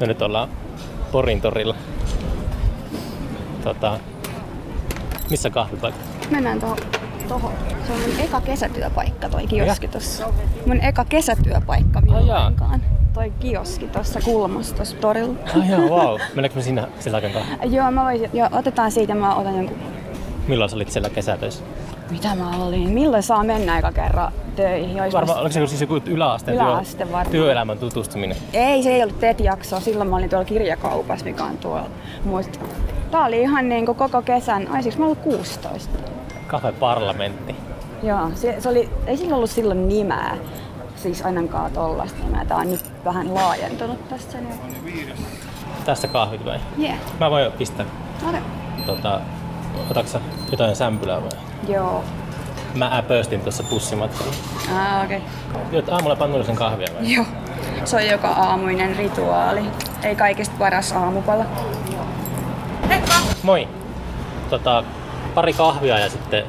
Me nyt ollaan Porin torilla. Tota, missä kahvipaikka? Mennään tuohon. Toho. Se on mun eka kesätyöpaikka toi kioski tossa. Mun eka kesätyöpaikka milloinkaan. Toi kioski tuossa kulmassa tuossa torilla. Ah joo, wow. Mennäänkö me sinä sillä aikaan? Joo, mä voisin, joo, otetaan siitä, mä otan jonkun Milloin sä olit siellä kesätöissä? Mitä mä olin? Milloin saa mennä aika kerran töihin? Ois Varmaan, oliko se siis joku yläasteen Yläaste työ, työelämän tutustuminen? Ei, se ei ollut TED-jaksoa. Silloin mä olin tuolla kirjakaupassa, mikä on tuolla. Muista. Tää oli ihan niin kuin koko kesän. Ai siis mä olin 16. Kahveparlamentti. Joo, se, se oli, ei sillä ollut silloin nimeä. Siis ainakaan tollasta nimeä. Tää on nyt vähän laajentunut tässä. Niin... Tässä kahvit vai? Yeah. Mä voin pistää, Okay. tota, otatko jotain sämpylää vai? Joo. Mä äpöstin tuossa pussimatkalla. Ah, okei. Joo, aamulla pannullisen kahvia vai? Joo. Se on joka aamuinen rituaali. Ei kaikista paras aamupala. Moi! Tota, pari kahvia ja sitten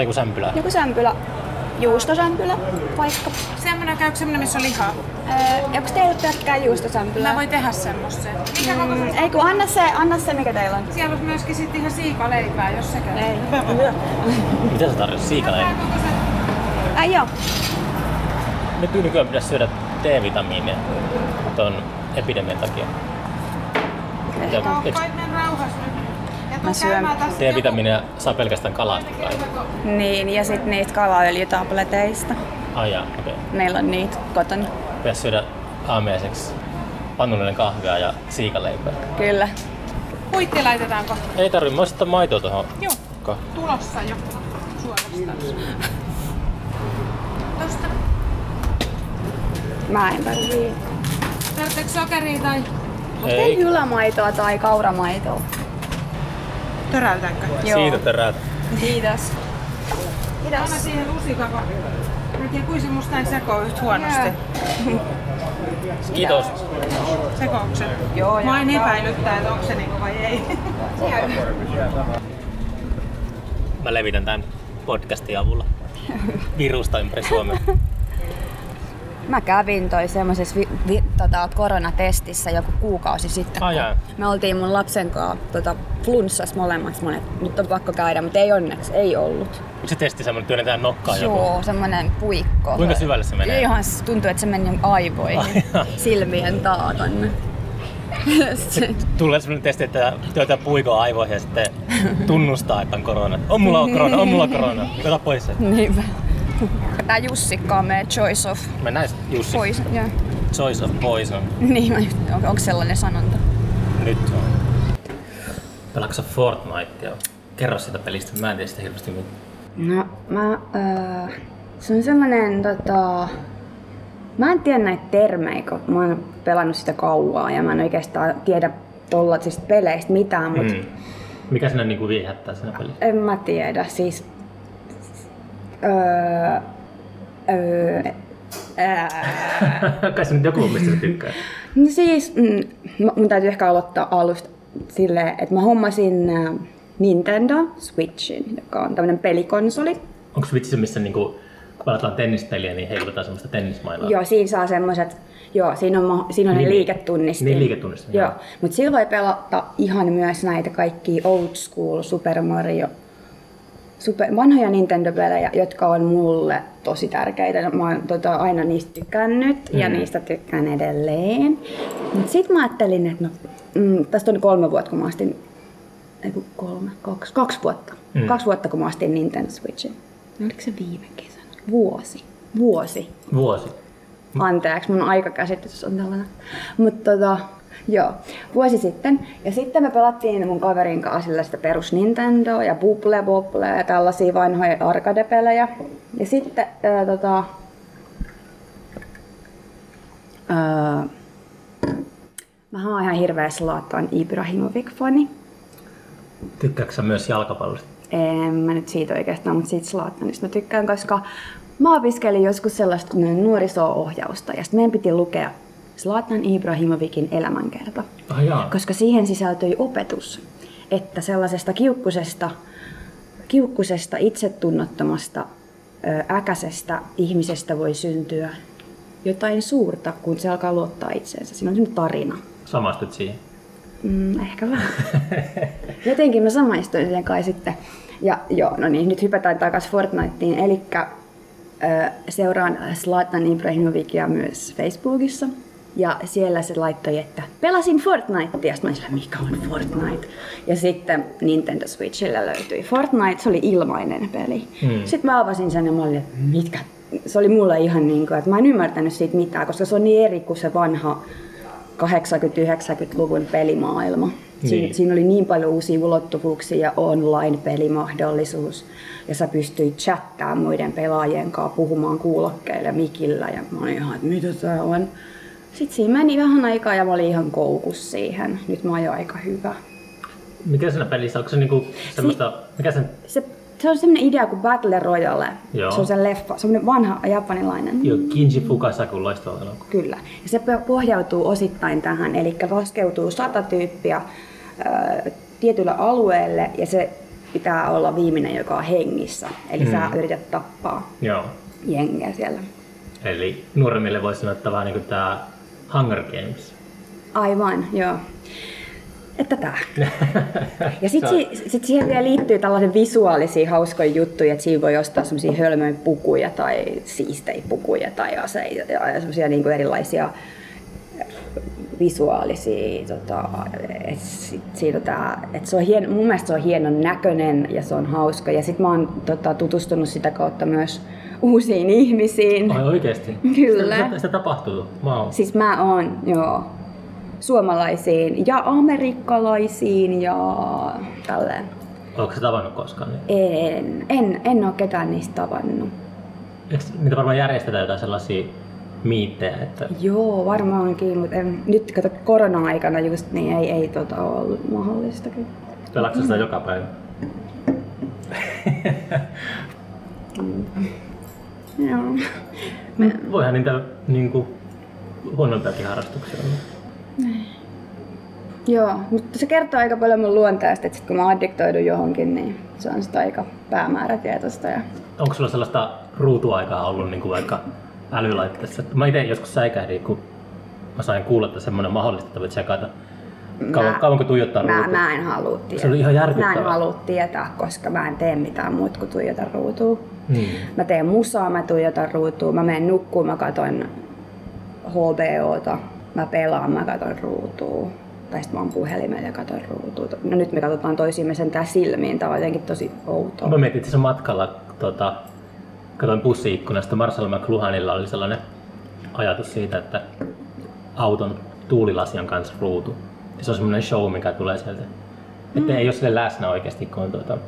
joku sämpylää. Joku sämpylä. Juustosämpylä, vaikka. Semmoinen käykö semmoinen, missä on lihaa? Öö, onko teillä pelkkää juustosämpylää? Mä voin tehdä semmoisen. Mikä koko Mm, ei kun anna se, anna se mikä teillä on. Siellä on myöskin sitten ihan siikaleipää, jos se käy. Ei. Mitä sä tarjoat? Siikaleipä? Tää koko se. Ai joo. Nyt nykyään pitäisi syödä D-vitamiinia ton epidemian takia. Oh, eikö kai rauhassa nyt. Mä syön D-vitamiinia saa pelkästään kalasta kai? Niin, ja sitten niistä kalaöljytableteista. Ai jaa, okei. Okay. Meillä on niitä kotona. Pitäisi syödä aamiaiseksi pannullinen kahvia ja siikaleipää. Kyllä. Huitti laitetaanko? Ei tarvi, mä ostan maitoa tuohon. Joo. Ka- Tulossa jo. Suorastaan. Tosta. Mä en tarvii. Tarvitseeko sokeria tai Ei Ei, jylamaitoa tai kauramaitoa. Töräytänkö? siitä terät. Kiitos. Anna Kiitos. siihen lusikan. Mä en tiedä, kuinka se musta näin sekoo yhtä huonosti. Kiitos. Sekooko se? Joo, Mä en joo. epäilyttää, että onko se niinku vai ei. Mä levitän tämän podcastin avulla virusta ympäri Suomea. Mä kävin toi semmoisessa vi- vi- tota, koronatestissä joku kuukausi sitten. Ai kun. Me oltiin mun lapsen kanssa tota, flunssas molemmat monet. Nyt on pakko käydä, mutta ei onneksi, ei ollut. Onko se testi semmonen, työnnetään nokkaan joku? Joo, semmonen puikko. Kuinka syvälle se menee? Ihan tuntuu, että se meni aivoihin, Ai silmien taa tonne. Se- Tulee semmonen testi, että työtää puikon aivoihin ja sitten tunnustaa, että on korona. On mulla on korona, on mulla korona. Ota pois se. Niinpä. Tää Jussikka on meidän choice of Mennään Jussi. poison. Joo. Choice of poison. Niin, on, onko sellainen sanonta? Nyt on. Pelaatko sä Fortnitea? Kerro sitä pelistä, mä en tiedä sitä hirveästi mitään. No, mä, öö, se on sellainen tota... Mä en tiedä näitä termejä, kun mä oon pelannut sitä kauaa ja mä en oikeastaan tiedä tollasista peleistä mitään, mutta Mm. Mikä sinä niinku viehättää siinä pelissä? en mä tiedä. Siis... Öö, öö, ää, Kai se nyt joku on, mistä sä tykkää. no siis, mm, mun täytyy ehkä aloittaa alusta silleen, että mä hommasin Nintendo Switchin, joka on tämmönen pelikonsoli. Onko Switchissä, missä niinku, pelataan tennispeliä, niin heilutetaan semmoista tennismailaa? Joo, siinä saa semmoiset, joo, siinä on, siinä on ne Niin. liiketunnistin. Niin, liiketunnistin, Joo, joo. mutta sillä voi pelata ihan myös näitä kaikki old school Super Mario, super, vanhoja Nintendo-pelejä, jotka on mulle tosi tärkeitä. Mä oon tota, aina niistä tykännyt mm. ja niistä tykkään edelleen. Mutta sitten mä ajattelin, että no, mm, tästä on kolme vuotta, kun mä astin, ei kun kolme, kaksi, kaksi vuotta. Mm. Kaksi vuotta, kun mä astin Nintendo Switchin. No, Oliko se viime kesänä? Vuosi. Vuosi. Vuosi. Anteeksi, mun aikakäsitys on tällainen. Mutta tota, joo, vuosi sitten. Ja sitten me pelattiin mun kaverin kanssa sillä sitä perus Nintendo ja Bubble Bobble ja tällaisia vanhoja arcade-pelejä. Ja sitten ää, tota, ää, mä oon ihan hirveä Zlatan Ibrahimovic-fani. Tykkääksä myös jalkapallosta? En mä nyt siitä oikeastaan, mutta siitä Zlatanista mä tykkään, koska mä opiskelin joskus sellaista nuoriso-ohjausta ja sitten meidän piti lukea Zlatan Ibrahimovicin elämänkerta, jaa. koska siihen sisältyi opetus, että sellaisesta kiukkusesta, kiukkusesta itsetunnottomasta, äkäisestä ihmisestä voi syntyä jotain suurta, kun se alkaa luottaa itseensä. Siinä on semmoinen tarina. samastut siihen? Mm, ehkä vähän. Jotenkin mä samaistuin siihen kai sitten. Ja joo, no niin, nyt hypätään takaisin Fortniteen. Eli seuraan Zlatan Ibrahimovicia myös Facebookissa. Ja siellä se laittoi, että pelasin Fortnitea. Ja sitten mä mikä on Fortnite? Ja sitten Nintendo Switchillä löytyi Fortnite. Se oli ilmainen peli. Mm. Sitten mä avasin sen ja mä olin, että mitkä? Se oli mulle ihan niin kuin, että mä en ymmärtänyt siitä mitään, koska se on niin eri kuin se vanha 80-90-luvun pelimaailma. Siin, Niin. Siinä oli niin paljon uusia ulottuvuuksia ja online-pelimahdollisuus. Ja sä pystyit chattaamaan muiden pelaajien kanssa, puhumaan kuulokkeille mikillä. Ja mä olin ihan, että mitä tää on. Sitten siinä meni vähän aikaa ja mä olin ihan koukus siihen. Nyt mä oon jo aika hyvä. Mikä siinä pelissä, onko se niinku semmoista, mikä sen, Se, se on semmoinen idea kuin Battle Royale. Joo. Se on se leffa, semmoinen vanha japanilainen. joo, Kinji Fukasaku loistava elokuva. Kyllä. Ja se pohjautuu osittain tähän, eli laskeutuu sata tyyppiä tietylle alueelle ja se pitää olla viimeinen, joka on hengissä. Eli mm. sä yrität tappaa Joo. jengiä siellä. Eli nuoremmille voisi sanoa, että vähän niin kuin tämä Hunger Games. Aivan, joo. Että tää. Ja sitten si, sit siihen vielä liittyy tällaisen visuaalisia hauskoja juttuja, että siinä voi ostaa semmoisia hölmöjä pukuja tai siistejä pukuja tai aseita ja semmoisia niinku erilaisia visuaalisia, tota, et sit, siitä tää, et se on hien, mun mielestä se on hienon näköinen ja se on hauska. Ja sitten mä oon tota, tutustunut sitä kautta myös uusiin ihmisiin. Ai oikeesti? Kyllä. Sitä, sitä tapahtuu. Wow. Siis mä oon, joo, suomalaisiin ja amerikkalaisiin ja tälleen. Se tavannut koskaan? Niin? En, en, en oo ketään niistä tavannut. Eikö niitä varmaan järjestetään jotain sellaisia miittejä, että Joo, varmaankin, mutta en, nyt kato korona-aikana just niin ei, ei tota ole ollut mahdollista kyllä. pelaatko sitä joka päivä? Joo. Voihan niitä niin kuin, huonompiakin harrastuksia olla. Joo, mutta se kertoo aika paljon mun luonteesta, että sit kun mä addiktoidun johonkin, niin se on sitä aika päämäärätietoista. Ja... Onko sulla sellaista ruutuaikaa ollut niin kuin vaikka älylaitteessa? Mä itse joskus säikähdin, kun mä sain kuulla, että semmoinen mahdollista, että voit tsekata. Kauan, Mä- kauanko tuijottaa Mä, ruutua? mä en halua tietää. Se oli ihan järkyttävää. Mä en halua tietää, koska mä en tee mitään muuta kuin tuijota ruutua. Niin. Mä teen musaa, mä tuijotan ruutua, mä menen nukkuun, mä katon HBOta, mä pelaan, mä katon ruutua. Tai sitten mä oon puhelimella ja katon ruutua. No nyt me katsotaan toisiimme sentään silmiin, tää on jotenkin tosi outoa. Mä mietin, että se matkalla tota, katsoin bussiikkunasta, Marcel McLuhanilla oli sellainen ajatus siitä, että auton tuulilasi on kanssa ruutu. Ja se on semmoinen show, mikä tulee sieltä. Että ei ole sille läsnä oikeasti, kun on tuota,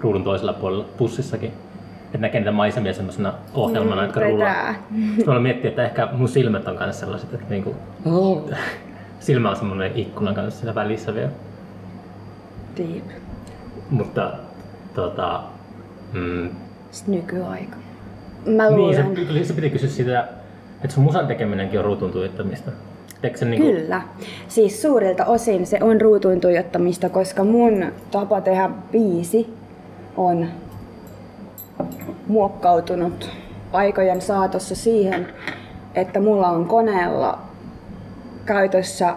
ruudun toisella puolella bussissakin. Että näkee niitä maisemia semmoisena ohjelmana, jotka tai rullaa. mä miettiä, että ehkä mun silmät on kanssa sellaiset, että niinku, Oh. silmä on semmoinen ikkuna kanssa siinä välissä vielä. Deep. Mutta tota, mm, Sitten nykyaika. Mä Niin, luulen. se, tuli- se piti kysyä sitä, että sun musan tekeminenkin on ruutun tuijottamista. Se niinku, Kyllä. Siis suurilta osin se on ruutuin tuijottamista, koska mun tapa tehdä biisi on muokkautunut aikojen saatossa siihen, että mulla on koneella käytössä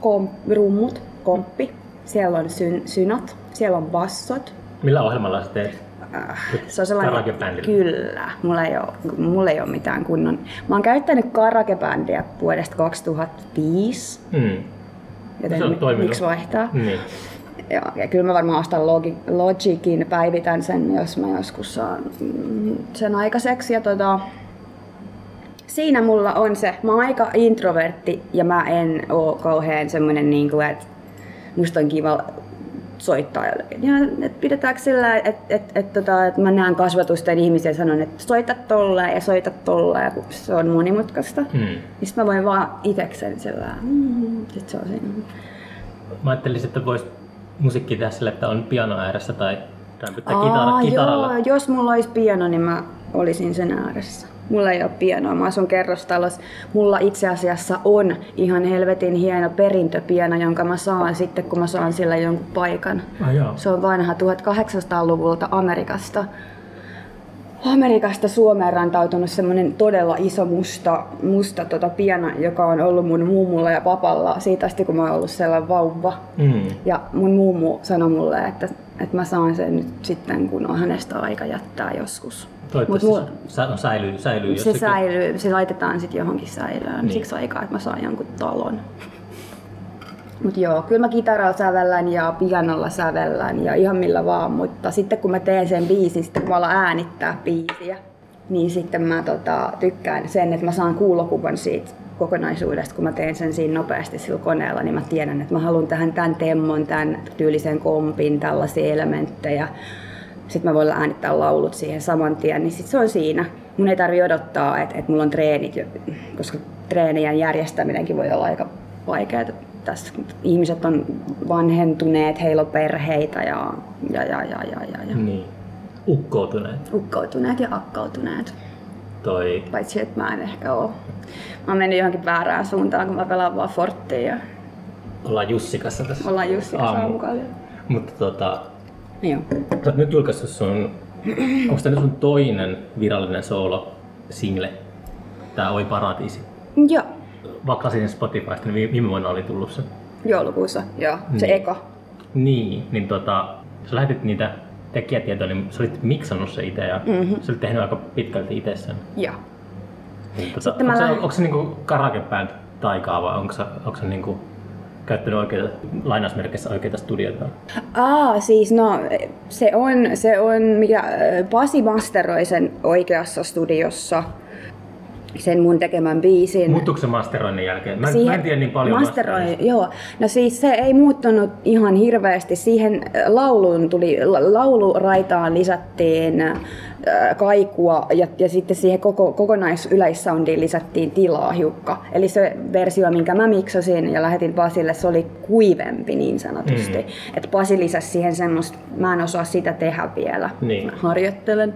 kom- rummut, komppi, siellä on syn- synat, siellä on bassot, millä ohjelmalla sä teet? se on sellainen, kyllä, mulla ei, ole, mulla ei ole mitään kunnon. Mä oon käyttänyt karaokebändiä vuodesta 2005, Hmm. joten Se on toiminut. miksi vaihtaa? Niin. Ja, ja kyllä mä varmaan ostan Logi, Logicin, päivitän sen, jos mä joskus saan mm, sen aikaiseksi. Ja tota, siinä mulla on se, mä oon aika introvertti ja mä en oo kauhean semmonen niin kuin, että musta on kiva soittaa jollekin. Ja et pidetäänkö sillä, että et, et, tota, et mä näen kasvatusten ihmisiä ja sanon, että soita tolleen ja soita tolleen, kun se on monimutkaista. Hmm. Niin mä voin vaan itekseni sillä mm, sit se on siinä. Mä ajattelin, että vois musiikki tehdä sille, että on piano ääressä tai rämpyttää kitara, kitaralla. Joo, jos mulla olisi piano, niin mä olisin sen ääressä. Mulla ei ole pianoa, mä asun kerrostalossa. Mulla itse asiassa on ihan helvetin hieno perintöpiano, jonka mä saan sitten, kun mä saan sillä jonkun paikan. Ah, joo. Se on vanha 1800-luvulta Amerikasta. Amerikasta Suomeen rantautunut semmoinen todella iso musta, musta tota piana, joka on ollut mun mummulla ja papalla siitä asti, kun mä oon ollut sellainen vauva. Mm. Ja mun mummu sanoi mulle, että, että mä saan sen nyt sitten, kun on hänestä aika jättää joskus. Toivottavasti Mut se sä- säilyy, säilyy Se jossakin. säilyy, se laitetaan sitten johonkin säilöön niin. siksi aikaa, että mä saan jonkun talon. Mut joo, kyllä mä kitaralla sävellän ja pianolla sävellän ja ihan millä vaan, mutta sitten kun mä teen sen biisin, sitten kun mä alan äänittää biisiä, niin sitten mä tota, tykkään sen, että mä saan kuulokuvan siitä kokonaisuudesta, kun mä teen sen siinä nopeasti sillä koneella, niin mä tiedän, että mä haluan tähän tämän temmon, tämän tyylisen kompin, tällaisia elementtejä. Sitten mä voin äänittää laulut siihen saman tien, niin sit se on siinä. Mun ei tarvi odottaa, että, että mulla on treenit, koska treenien järjestäminenkin voi olla aika vaikeaa. Tässä ihmiset on vanhentuneet, heillä on perheitä ja, ja, ja, ja, ja, ja, ja. Niin. Ukkoutuneet. ukkoutuneet ja akkautuneet. Toi Paitsi, että mä en ehkä oo. Mä oon mennyt johonkin väärään suuntaan, kun mä pelaan vaan Forttia ja ollaan Jussikassa tässä. ollaan Jussi kanssa Aamu. aamukalja. Mutta tota, Joo. sä oot nyt julkaissut sun, onko tämä sun toinen virallinen solo single? Tää Oi Paratiisi. Joo. Vakasin Spotifysta, niin vi- viime vuonna oli tullut se. Joulukuussa, joo. Se Niin. eka. Niin, niin tota, sä lähetit niitä tekijätietoja, niin sä olit miksannut se itse ja Mhm. mm-hmm. sä olit tehnyt aika pitkälti itse sen. Joo. Niin, tota, Sitten mä onko, se, lähdin- onko se niinku karaoke band taikaa vai onko se, onko se niinku käyttänyt oikeita, lainausmerkeissä oikeita studioita? Aa, siis no, se on, se on mikä, äh, Pasi masteroi sen oikeassa studiossa, sen mun tekemän biisin. Muuttuuko se masteroinnin jälkeen? Mä, en- mä en tiedä niin paljon masteroi, masteroinnista. joo. No siis se ei muuttunut ihan hirveästi. Siihen äh, lauluun tuli, la- lauluraitaan lisättiin äh, kaikua ja, ja sitten siihen koko, kokonaisyleissoundiin lisättiin tilaa hiukka. Eli se versio, minkä mä miksasin ja lähetin Pasille, se oli kuivempi niin sanotusti. Mm. Mm. Että Pasi lisäsi siihen semmoista, mä en osaa sitä tehdä vielä. Niin. Mä harjoittelen.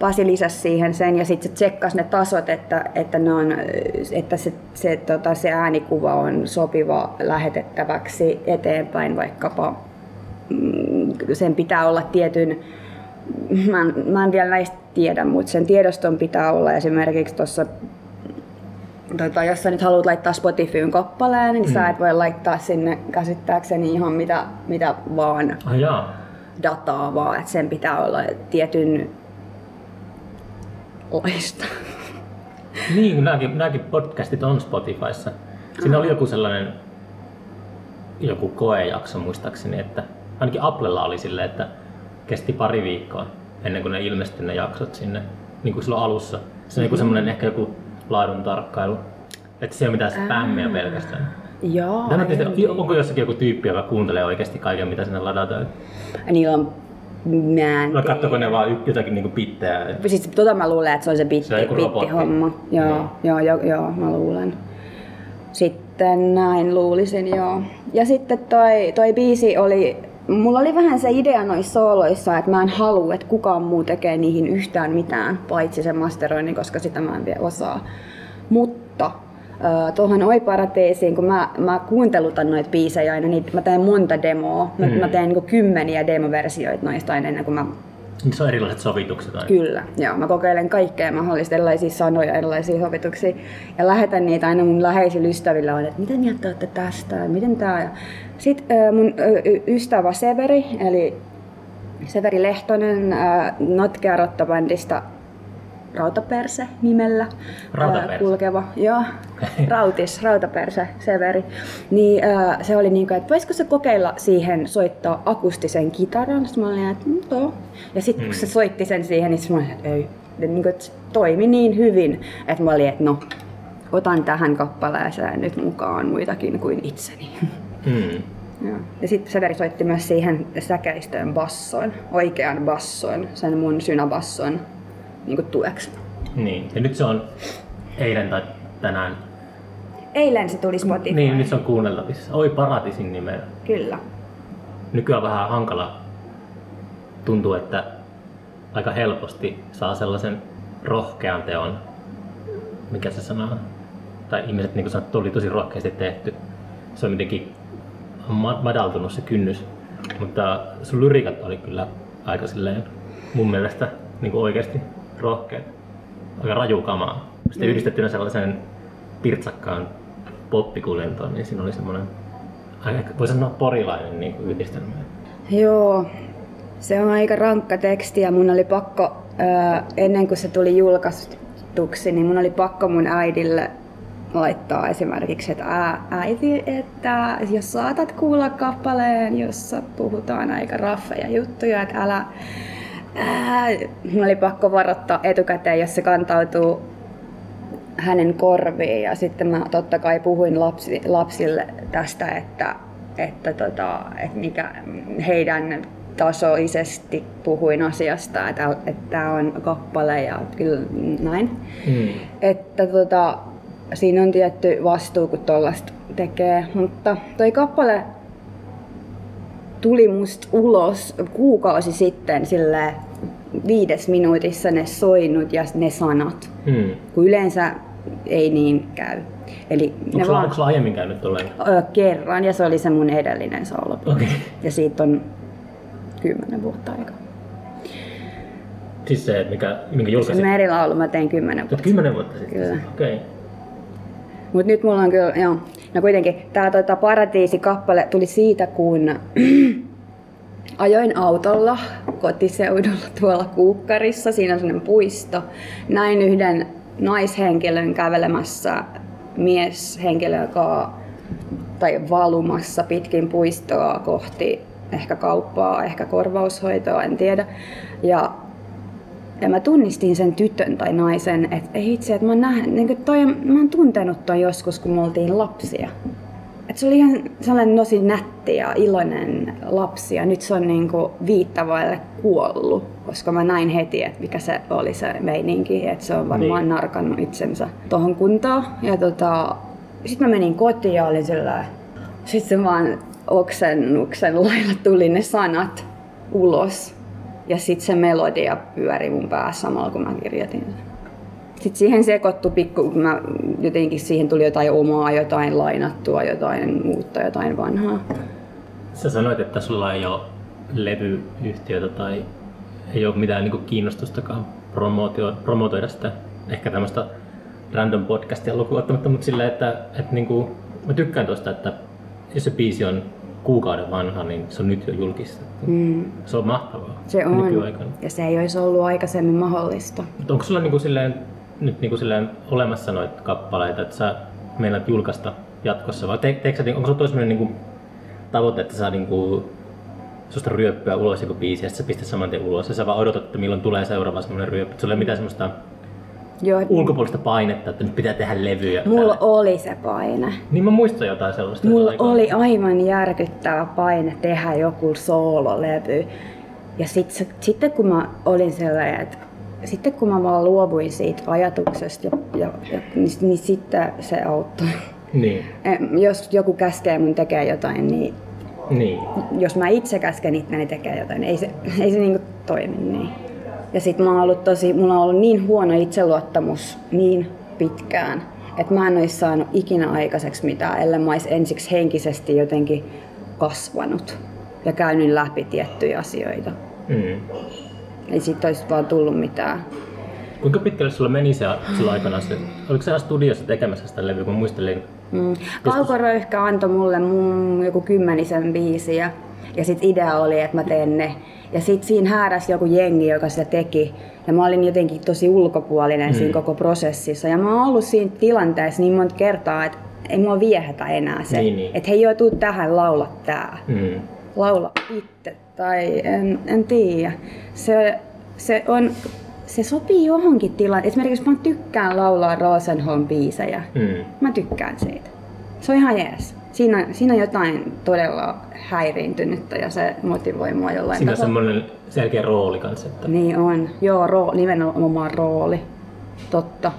Pasi lisäsi siihen sen ja sitten se tsekkasi ne tasot, että, että, ne on, että se, se, tota, se äänikuva on sopiva lähetettäväksi eteenpäin vaikkapa. mm, Sen pitää olla tietyn, mä en, mä en vielä näistä tiedä, mutta sen tiedoston pitää olla esimerkiksi tuossa Tota, jos sä nyt haluat laittaa Spotifyn kappaleen, niin mm. sä et voi laittaa sinne käsittääkseni ihan mitä, mitä vaan Ah, jaa. dataa, vaan että sen pitää olla tietyn laista. Niin, kun nämäkin, nämäkin podcastit on Spotifyssa. Siinä oli joku sellainen joku koejakso muistaakseni, että ainakin Applella oli silleen, että kesti pari viikkoa ennen kuin ne ilmestyi ne jaksot sinne, niin kuin silloin alussa. Se on joku semmoinen ehkä joku laadun tarkkailu. Että se ei ole mitään spämmiä pelkästään. Joo. Tämä tietysti, onko jossakin joku tyyppi, joka kuuntelee oikeasti kaiken, mitä sinne ladataan? Niillä on, mä en Vai tiedä. katsoko ne vaan jotakin niinku pittejä? Siis tota mä luulen, että se on se bitti, Se on robotti. bittihomma. Joo, Niin. joo, joo, joo, mä luulen. Sitten näin luulisin, joo. Ja sitten toi, toi biisi oli, mulla oli vähän se idea noissa sooloissa, että mä en halua, että kukaan muu tekee niihin yhtään mitään, paitsi sen masteroinnin, koska sitä mä en vielä osaa. Mutta tuohon Oi Parateesiin, kun mä, mä kuuntelutan noita biisejä aina, niin mä teen monta demoa. Mä, Mm. mä teen niin kymmeniä demoversioita noista aina ennen kuin mä Niin se on erilaiset sovitukset aina. Kyllä, joo. Mä kokeilen kaikkea mahdollista, erilaisia sanoja, erilaisia sovituksia. Ja lähetän niitä aina mun läheisille ystäville, on, että mitä mieltä olette tästä, ja miten tää. Sitten mun ystävä Severi, eli Severi Lehtonen Notkea Rotta-bändistä Rautaperse nimellä Rautaperse. ää, kulkeva. Joo, Rautis, Rautaperse, Severi. Niin ää, se oli niin kuin, että voisiko se kokeilla siihen soittaa akustisen kitaran? Sitten mä olin, että joo. Ja sitten kun Mm. se soitti sen siihen, niin mä olin, että ei. Ja niin kuin, että se toimi niin hyvin, että mä olin, että no, otan tähän kappaleeseen nyt mukaan muitakin kuin itseni. Mm. Joo. Ja sitten Severi soitti myös siihen säkeistöön bassoon, oikean bassoon, sen mun synabasson niin kuin tueksi. Niin. Ja nyt se on eilen tai tänään. Eilen se tuli Spotify. Niin, nyt se on kuunneltavissa. Oi Paratisin nimellä. Kyllä. Nykyään vähän hankala. Tuntuu, että aika helposti saa sellaisen rohkean teon. Mikä se sana on? Tai ihmiset niin sanoo, että oli tosi rohkeasti tehty. Se on jotenkin ma- madaltunut se kynnys. Mutta sun lyrikat oli kyllä aika silleen mun mielestä niin kuin oikeasti rohkeat. Aika raju kamaa. Sitten Mm. yhdistettynä sellaiseen pirtsakkaan poppikulentoon, niin siinä oli semmoinen, aika, voi sanoa porilainen niin kuin yhdistelmä. Joo, se on aika rankka teksti ja mun oli pakko, ää, ennen kuin se tuli julkaistuksi, niin mun oli pakko mun äidille laittaa esimerkiksi, että "Ää, äiti, että jos saatat kuulla kappaleen, jossa puhutaan aika raffeja juttuja, että älä... Ää, mun oli pakko varoittaa etukäteen, jos se kantautuu hänen korviin ja sitten mä totta kai puhuin lapsi, lapsille tästä, että, että, tota, että mikä heidän tasoisesti puhuin asiasta, että tämä on kappale ja kyllä näin. Mm. Että tota, siinä on tietty vastuu, kun tuollaista tekee, mutta toi kappale tuli musta ulos kuukausi sitten sille viides minuutissa ne soinut ja ne sanat Mm. kun yleensä ei niin käy. Eli Onko ne sulla, vaan onko sulla aiemmin käynyt tolleen? kerran ja se oli se mun edellinen solo. Okay. Ja siitä on kymmenen vuotta aikaa. Siis se, mikä, minkä julkaisit? merilaulu mä tein kymmenen vuotta. kymmenen vuotta sitten? Kyllä. Okei. Okay. Mut nyt mulla on kyllä, joo. No kuitenkin, tää tota Paratiisi-kappale tuli siitä, kun ajoin autolla kotiseudulla tuolla Kuukkarissa, siinä on sellainen puisto. Näin yhden naishenkilön kävelemässä mieshenkilö, joka tai valumassa pitkin puistoa kohti ehkä kauppaa, ehkä korvaushoitoa, en tiedä. Ja ja mä tunnistin sen tytön tai naisen, että ei itse, että mä nähnyt, niin toi, mä oon tuntenut toi joskus, kun me oltiin lapsia. Se oli ihan sellainen tosi nätti ja iloinen lapsi ja nyt se on niin kuin viittavaille kuollut, koska mä näin heti, että mikä se oli se meininki, että se on varmaan Niin. narkannut itsensä tohon kuntoon. Ja tota, sitten mä menin kotiin ja olin sillä sitten se vaan oksennuksen lailla tuli ne sanat ulos. Ja sitten se melodia pyöri mun päässä samalla kun mä kirjoitin sen. Sitten siihen sekoittui pikku, kun mä jotenkin siihen tuli jotain omaa, jotain lainattua, jotain uutta, jotain vanhaa. Sä sanoit, että sulla ei ole levyyhtiötä tai ei ole mitään niin kiinnostustakaan promotoida sitä ehkä tämmöistä random podcastia lukuun ottamatta, mutta silleen, että, että niin kuin, mä tykkään tuosta, että jos se biisi on kuukauden vanha, niin se on nyt jo julkistettu. Mm, Se on mahtavaa se on. nykyaikana. Ja se ei olisi ollut aikaisemmin mahdollista. Mutta onko sulla niinku silleen, nyt niinku silleen olemassa noita kappaleita, että sä meinaat julkaista jatkossa, vai te, teekö sä, onko sulla toisemminen niinku tavoite, että saa niinku susta ryöppyä ulos joku biisi ja sitten sä pistät saman tien ulos ja sä vaan odotat, että milloin tulee seuraava semmoinen ryöppy. Sulla ei ole mitään semmoista Joo, ulkopuolista painetta, että nyt pitää tehdä levyjä. mulla tälle. oli se paine. Niin mä muistan jotain sellaista. Mulla aikoina. oli aivan järkyttävä paine tehdä joku soololevy. Ja sit, sitten kun mä olin sellainen, että sitten kun mä vaan luovuin siitä ajatuksesta, ja, ja, ja, niin, niin sitten se auttoi. Niin, Jos joku käskee mun tekee jotain, niin niin. jos mä itse käsken itteni tekee jotain, ei se, ei se niinku toimi niin. Ja sit mä oon ollut tosi, mulla on ollut niin huono itseluottamus niin pitkään, että mä en olisi saanut ikinä aikaiseksi mitään, ellei mä olisi ensiksi henkisesti jotenkin kasvanut ja käynyt läpi tiettyjä asioita. Mm. Ei siitä olisi vaan tullut mitään. Kuinka pitkälle sulla meni se sulla aikana se, oliko se studiossa tekemässä sitä levyä, kun muistelin, Mm. Kaukoröyhkä antoi mulle mun joku kymmenisen biisiä. Ja sit idea oli, että mä teen ne. Ja sit siinä hääräsi joku jengi, joka sitä teki. Ja mä olin jotenkin tosi ulkopuolinen mm. siinä koko prosessissa. Ja mä oon ollut siinä tilanteessa niin monta kertaa, että ei mua viehätä enää se. Niin, niin. Että hei joo, tuu tähän, laula tää. mm. Laula itse. Tai en, en tiedä. Se, se on... Se sopii johonkin tilaan. Esimerkiksi mä tykkään laulaa Rosenholm biisejä. Mm. Mä tykkään siitä. Se on ihan jees. Siinä, siinä on jotain todella häiriintynyttä ja se motivoi mua jollain Siinä on tavalla. semmoinen selkeä rooli kanssa, että Niin on. Joo, roo, nimenomaan rooli. Totta.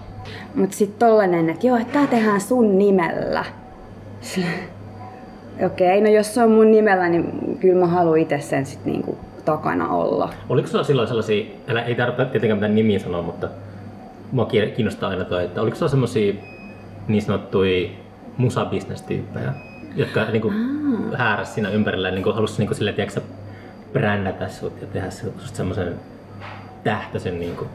Mutta sitten tollanen, että joo, että tää tehdään sun nimellä. Okei, no jos se on mun nimellä, niin kyllä mä haluan itse sen sit niinku takana olla. Oliko sulla silloin sellaisia, älä, ei tarvitse tietenkään mitään nimiä sanoa, mutta mua kiinnostaa aina toi, että oliko sulla semmoisia niin sanottuja musabisnestyyppejä, jotka niinku hääräs siinä ympärillä ja niinku halusi niinku silleen, tiedätkö, sä, brändätä sut ja tehdä sut- semmoisen tähtöisen niinku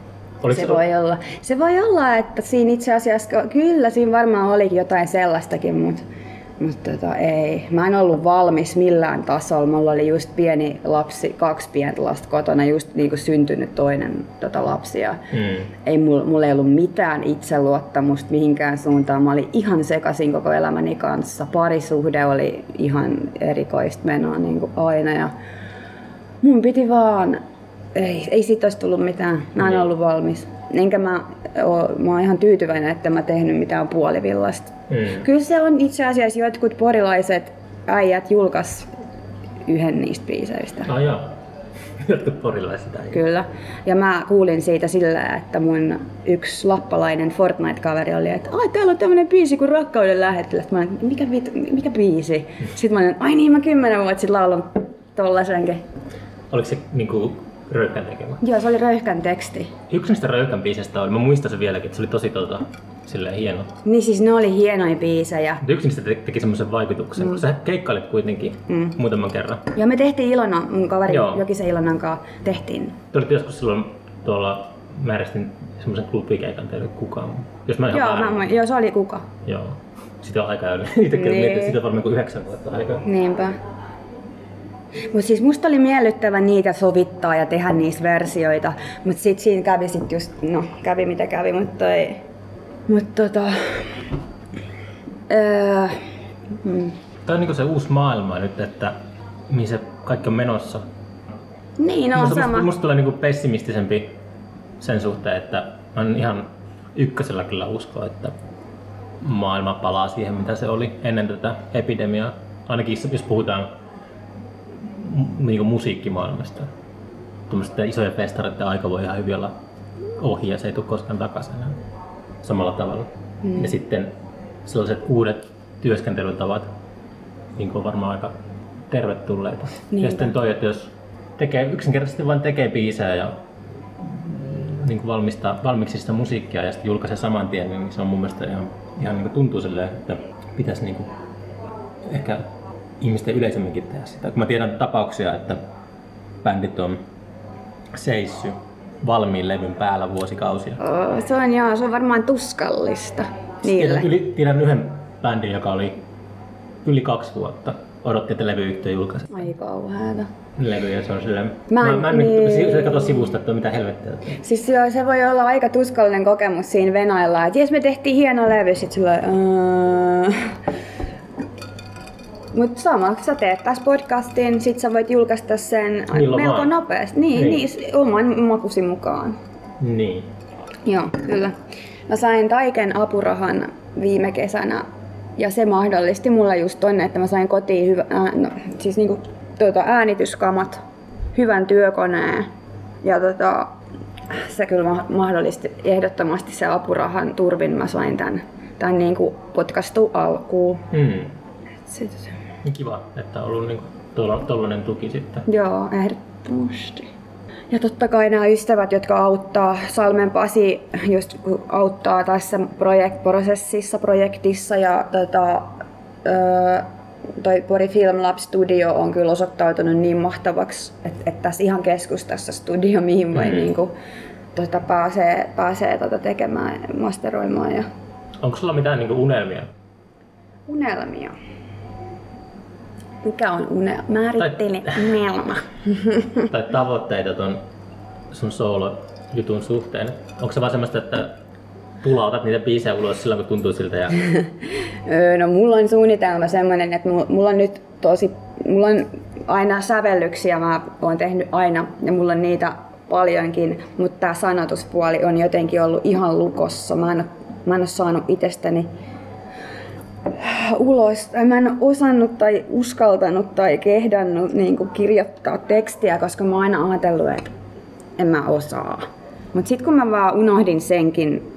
Oliko se se- voi olla. Se voi olla, että siinä itse asiassa, kyllä siinä varmaan olikin jotain sellaistakin, mutta mutta tota, ei. Mä en ollut valmis millään tasolla. Mulla oli just pieni lapsi, kaksi pientä lasta kotona, just niin kuin syntynyt toinen tota, lapsi. Ja Mm. ei mulla, mulla ei ollut mitään itseluottamusta mihinkään suuntaan. Mä olin ihan sekaisin koko elämäni kanssa. Parisuhde oli ihan erikoista menoa niin kuin aina. Ja mun piti vaan... Ei, ei siitä olisi tullut mitään. Mä en Niin. ollut valmis. Enkä mä, oo, mä oon ihan tyytyväinen, että mä tehnyt mitään puolivillasta. Mm. Kyllä se on itse asiassa jotkut porilaiset äijät julkas yhden niistä biiseistä. Ah joo. Jotkut porilaiset äijät. Kyllä. Ja mä kuulin siitä sillä, että mun yksi lappalainen Fortnite-kaveri oli, että ai täällä on tämmönen biisi kuin Rakkauden lähettiläs. Mä olin, mikä, vit, mikä biisi? Sitten mä olin, ai niin mä kymmenen vuotta sitten laulan tollasenkin. Oliko se niinku Röyhkän tekemä? Joo, se oli röyhkän teksti. Yksi niistä Röyhkän biisistä oli, mä muistan sen vieläkin, että se oli tosi tota, silleen hieno. Niin siis ne oli hienoja biisejä. Mutta yksi niistä te- teki semmoisen vaikutuksen, mm. kun sä keikkailit kuitenkin mm. muutaman kerran. Ja me tehtiin Ilona, mun kaveri Joo. Jokisen Ilonan kanssa, tehtiin. Te olitte joskus silloin tuolla, mä järjestin semmoisen klubikeikan teille kukaan. Jos mä Joo, mä, mä, joo, se oli kuka. Joo. Sitä on aika yli. Itsekin Niin. mietin, on varmaan kuin yhdeksän vuotta aikaa. Niinpä. Mutta siis musta oli miellyttävä niitä sovittaa ja tehdä niistä versioita, mutta sit siinä kävi sit just, no kävi mitä kävi, mutta ei. Mut tota... Öö, mm. Tämä on niinku se uusi maailma nyt, että mihin se kaikki on menossa. Niin, no musta, sama. musta, musta tulee niinku pessimistisempi sen suhteen, että mä en ihan ykkösellä kyllä usko, että maailma palaa siihen, mitä se oli ennen tätä epidemiaa. Ainakin jos puhutaan niinku musiikkimaailmasta. Tuommoisten isojen festareiden aika voi ihan hyvin olla ohi ja se ei tule koskaan takaisin enää samalla tavalla. Mm. Ja sitten sellaiset uudet työskentelytavat niin on varmaan aika tervetulleita. Niinpä. Ja sitten toi, että jos tekee, yksinkertaisesti vain tekee biisejä ja niin kuin valmistaa, valmiiksi sitä musiikkia ja sitten julkaisee saman tien, niin se on mun mielestä ihan, ihan niin kuin tuntuu silleen, että pitäisi niin kuin ehkä ihmisten yleisemminkin tehdä sitä. Kun mä tiedän tapauksia, että bändit on seissy valmiin levyn päällä vuosikausia. Oo, se on joo, se on varmaan tuskallista niille. Tiedän, tiedän yhden bändin, joka oli yli kaksi vuotta. Odotti, että levyyhtiö julkaisi Ai kauheeta. levyjä. Se on silleen... Mä en- mä, mä en niin. nyt katso sivusta, että mitä helvettiä. Siis joo, se voi olla aika tuskallinen kokemus siinä Venäjällä, että jes me tehtiin hieno levy, sit sulla uh... Mutta sama, sä teet taas podcastin, sit sä voit julkaista sen Milloin melko vaan. nopeasti. Niin, Niin. niin. niin, oman makusi mukaan. Niin. Joo, kyllä. Mä sain Taiken apurahan viime kesänä ja se mahdollisti mulle just tonne, että mä sain kotiin hyvä, ää, no, siis niinku, tuota, äänityskamat, hyvän työkoneen ja tota, se kyllä ma- mahdollisti ehdottomasti se apurahan turvin mä sain tän, tän niinku potkastu alkuun. Mm. Sit, Niin Kiva, että on ollut niinku tuollainen tuki sitten. Joo, ehdottomasti. Ja totta kai nämä ystävät, jotka auttaa, Salmen Pasi just auttaa tässä projekt, prosessissa, projektissa ja tota, öö, toi Pori Film Lab Studio on kyllä osoittautunut niin mahtavaksi, että, että tässä ihan keskustassa studio, mihin voi Mhm. niinku, tota, pääsee, pääsee tota tekemään, masteroimaan ja Onko sulla mitään niinku unelmia? unelmia. Mikä on unelma? Määrittele unelma. tai tavoitteita ton sun soolo-jutun suhteen? Onko se vaan semmoista, että pulautat niitä biisejä ulos silloin, kun tuntuu siltä? Ja... Öö, No mulla on suunnitelma semmoinen, että mulla, on nyt tosi, mulla on aina sävellyksiä, mä oon tehnyt aina ja mulla on niitä paljonkin, mutta tämä sanotuspuoli on jotenkin ollut ihan lukossa. Mä en, mä en ole saanut itsestäni ulos, mä en osannut tai uskaltanut tai kehdannut niin kuin kirjoittaa tekstiä, koska mä oon aina ajatellut, että en mä osaa. Mutta sitten kun mä vaan unohdin senkin,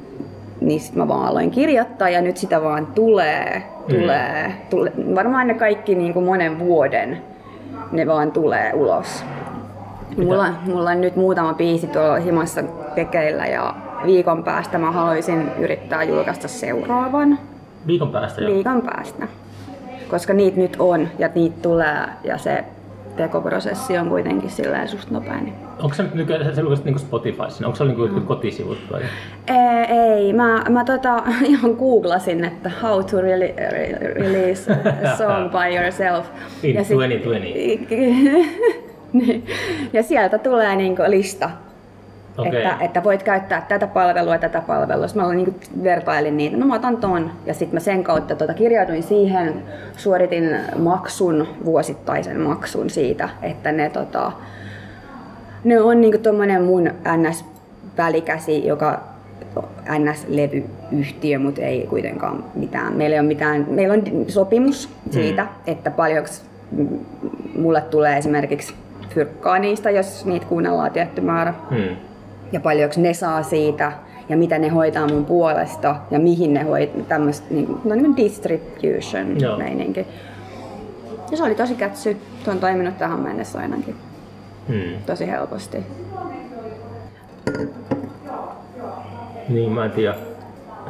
niin sit mä vaan aloin kirjoittaa ja nyt sitä vaan tulee, tulee, tulee. Varmaan ne kaikki niin kuin monen vuoden, ne vaan tulee ulos. Mulla, mulla on nyt muutama biisi tuolla himassa tekeillä ja viikon päästä mä haluaisin yrittää julkaista seuraavan Viikon päästä jo. viikon päästä. Koska niitä nyt on ja niitä tulee ja se tekoprosessi on kuitenkin sillä suht nopea. Niin. Onko se nyt nykyään, sä julkaisit niinku Spotifyssa, onko se niinku mm. kotisivut vai? Ei, ei. Mä, mä tota, ihan googlasin, että how to really, re, release a song by yourself. In Ja sit- 2020. Niin. ja sieltä tulee niinku lista, Okei. että, että voit käyttää tätä palvelua ja tätä palvelua. Sitten mä niin vertailin niitä, no mä otan ton. Ja sitten mä sen kautta tota, kirjauduin siihen, suoritin maksun, vuosittaisen maksun siitä, että ne, tota, ne on niinku tommonen mun NS-välikäsi, joka NS-levyyhtiö, mutta ei kuitenkaan mitään. Meillä, ei ole mitään, meillä on sopimus siitä, että paljonko mulle tulee esimerkiksi fyrkkaa niistä, jos niitä kuunnellaan tietty määrä Hmm. Ja paljonko ne saa siitä ja mitä ne hoitaa mun puolesta ja mihin ne hoitaa, tämmöistä niin, no niin distribution Joo. meininki. Ja se oli tosi kätsy. Se on toiminut tähän mennessä ainakin Hmm. tosi helposti. Niin, mä en tiedä.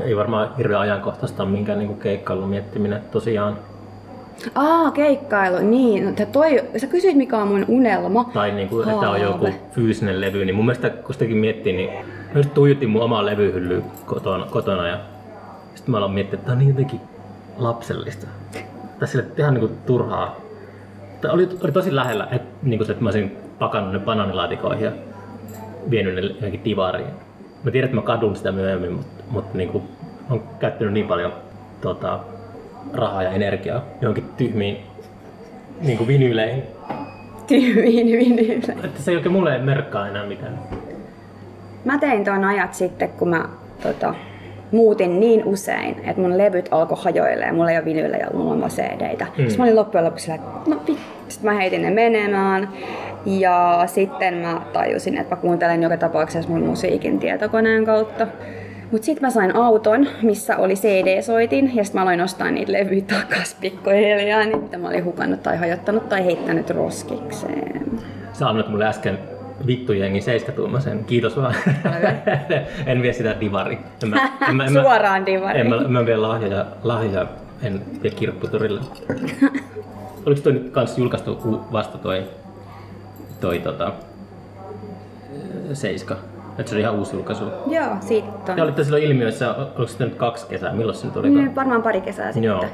Ei varmaan hirveän ajankohtaista minkään niinku keikkailun miettiminen tosiaan. Aa, keikkailu, niin. No, toi, sä kysyit mikä on mun unelma. Tai niinku, että on joku fyysinen levy, niin mun mielestä kun sitäkin miettii, niin mä just tuijotin mun omaa levyhyllyä kotona, kotona ja sitten mä aloin miettiä, että tää on niin jotenkin lapsellista. Tai sille ihan niinku turhaa. Tää oli, oli tosi lähellä, että, niinku se, että mä olisin pakannut ne banaanilaatikoihin ja vienyt ne johonkin divariin. Mä tiedän, että mä kadun sitä myöhemmin, mutta, mutta niinku, mä oon käyttänyt niin paljon tota, rahaa ja energiaa johonkin tyhmiin niinku vinyyleihin, Tyyviin vinyyle. että se ei oikein mulle merkkaa enää mitään. Mä tein tuon ajat sitten, kun mä tota, muutin niin usein, että mun levyt alkoi hajoilemaan. Mulla ei ole vinyylejä, mulla on vaan CD-tä. Mm. Sitten mä olin loppujen lopuksi sillä, että no. Sitten mä heitin ne menemään. Ja sitten mä tajusin, että mä kuuntelen joka tapauksessa mun musiikin tietokoneen kautta. Mut sitten mä sain auton, missä oli CD-soitin, ja sitten mä aloin ostaa niitä levyjä takas pikkuhiljaa, niin mitä mä olin hukannut tai hajottanut tai heittänyt roskikseen. Sä annoit mulle äsken vittu jengi seiskatuumaisen. Kiitos vaan. en vie sitä divari. En mä, en mä, en mä, Suoraan divariin. En mä, mä vie lahjoja, lahjoja, en vie kirpputorille. Oliko toi nyt kans julkaistu vasta toi, toi tota, Seiska? Että se oli ihan uusi julkaisu. Joo, siitä on. Te olitte silloin ilmiössä, oliko se nyt kaksi kesää? Milloin se nyt oli? Niin, varmaan pari kesää sitten. Joo.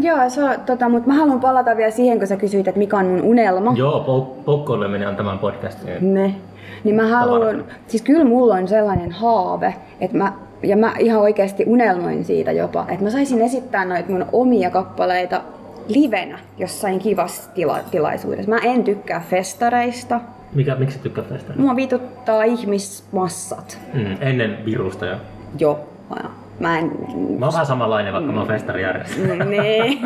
Joo, se on, tota, mutta mä haluan palata vielä siihen, kun sä kysyit, että mikä on mun unelma. Joo, pouk- poukkoileminen on tämän podcastin. Ne. Niin mä haluan, siis kyllä mulla on sellainen haave, että mä, ja mä ihan oikeasti unelmoin siitä jopa, että mä saisin esittää noita mun omia kappaleita livenä jossain kivassa tila- tilaisuudessa. Mä en tykkää festareista. Mikä, miksi tykkää tästä? Mua vituttaa ihmismassat. Mm, ennen virusta jo. Jo. Mä en, Mä oon vähän samanlainen, vaikka mä oon festari järjestänyt. niin.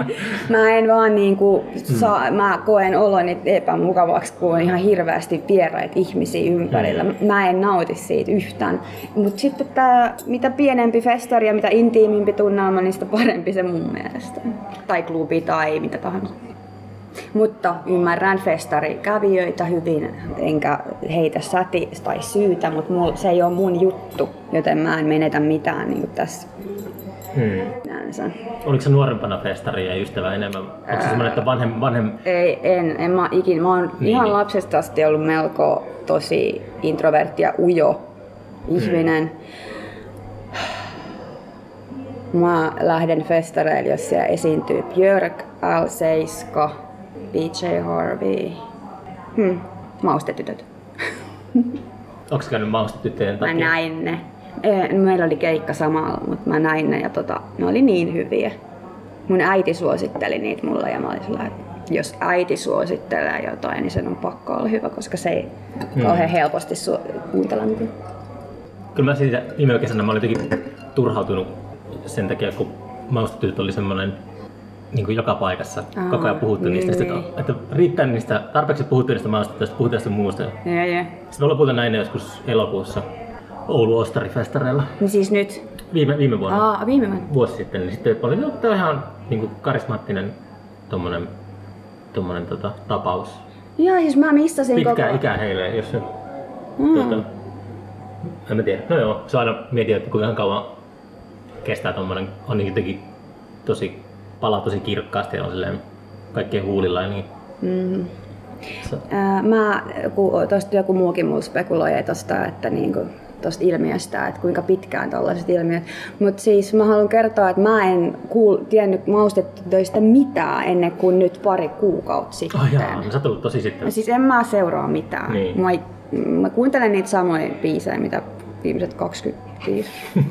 Mä en vaan niinku saa, mä koen oloni epämukavaksi, kun on ihan hirveästi vieraita ihmisiä ympärillä. Mä en nauti siitä yhtään. Mutta sitten tää, mitä pienempi festari ja mitä intiimimpi tunnelma, niin sitä parempi se mun mielestä. Tai klubi tai mitä tahansa. Mutta ymmärrän festarikävijöitä hyvin, enkä heitä säti tai syytä, mutta mul, se ei ole mun juttu, joten mä en menetä mitään niin tässä Hmm. Oliko se nuorempana festari ja ystävä enemmän? Onko se semmoinen, että vanhem, vanhem... Ei, en, en mä ikin. Mä oon Niin, ihan niin. lapsesta asti ollut melko tosi introvertti ja ujo ihminen. Mm. Mä lähden festareille, jos siellä esiintyy Björk, L7, BJ Harvey, hmm, maustetytöt. Onko käynyt maustetyttöjen Mä takia? näin ne. Meillä oli keikka samalla, mutta mä näin ne ja tota, ne oli niin hyviä. Mun äiti suositteli niitä mulle ja mä olin sillä, että jos äiti suosittelee jotain, niin sen on pakko olla hyvä, koska se ei Hmm. kauhean helposti su- kuuntele mitään. Kyllä mä siitä viime kesänä mä olin jotenkin turhautunut sen takia, kun maustetytöt oli semmoinen niin kuin joka paikassa. Aa, Koko ajan puhuttu niistä. niin, Sitten, että, että riittää niistä, tarpeeksi puhuttu niistä maustetytöistä, puhutaan sitten muusta. Ja, ja. Sitten lopulta näin joskus elokuussa Oulu Ostarifestareilla Niin siis nyt, viime, viime vuonna. aa, viime vuonna. vuosi sitten, niin sitten oli no, on ihan niin kuin karismaattinen tommonen, tommonen tota, tapaus. Joo, siis mä missasin Pitkää koko... ikää heille, jos se... Mm. Tota, en mä tiedä. No joo, se aina mietin, että kuinka kauan kestää tommonen, on niin jotenkin tosi, palaa tosi kirkkaasti ja on silleen kaikkien huulilla niin. Mm. Sä- Ää, mä, ku, tosta joku muukin mulla spekuloi tosta, että niinku, tosta ilmiöstä, että kuinka pitkään tällaiset ilmiöt. Mutta siis mä haluan kertoa, että mä en kuul, tiennyt maustettöistä mitään ennen kuin nyt pari kuukautta sitten. Oh, jaa, no sä oot ollut tosi sitten. Ja siis en mä seuraa mitään. Niin. Mä, mä kuuntelen niitä samoja biisejä, mitä viimeiset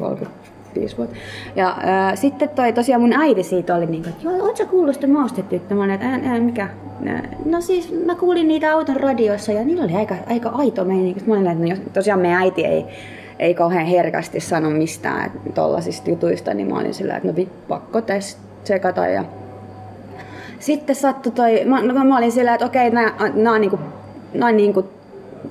25-35 vuotta. Ja äh, sitten toi tosiaan mun äiti siitä oli niin että joo, sä kuullut sitä maustetyttöä? Mä olin, että ää, ää, mikä? Ää, No siis mä kuulin niitä auton radiossa ja niillä oli aika, aika aito meininki. Mä olin, että no, tosiaan meidän äiti ei, ei kauhean herkästi sano mistään tollasista jutuista, niin mä olin sillä, että no vit, pakko test, tsekata. Ja sitten sattui toi, mä, no, mä olin sillä, että okei, nää on niinku, nää on niinku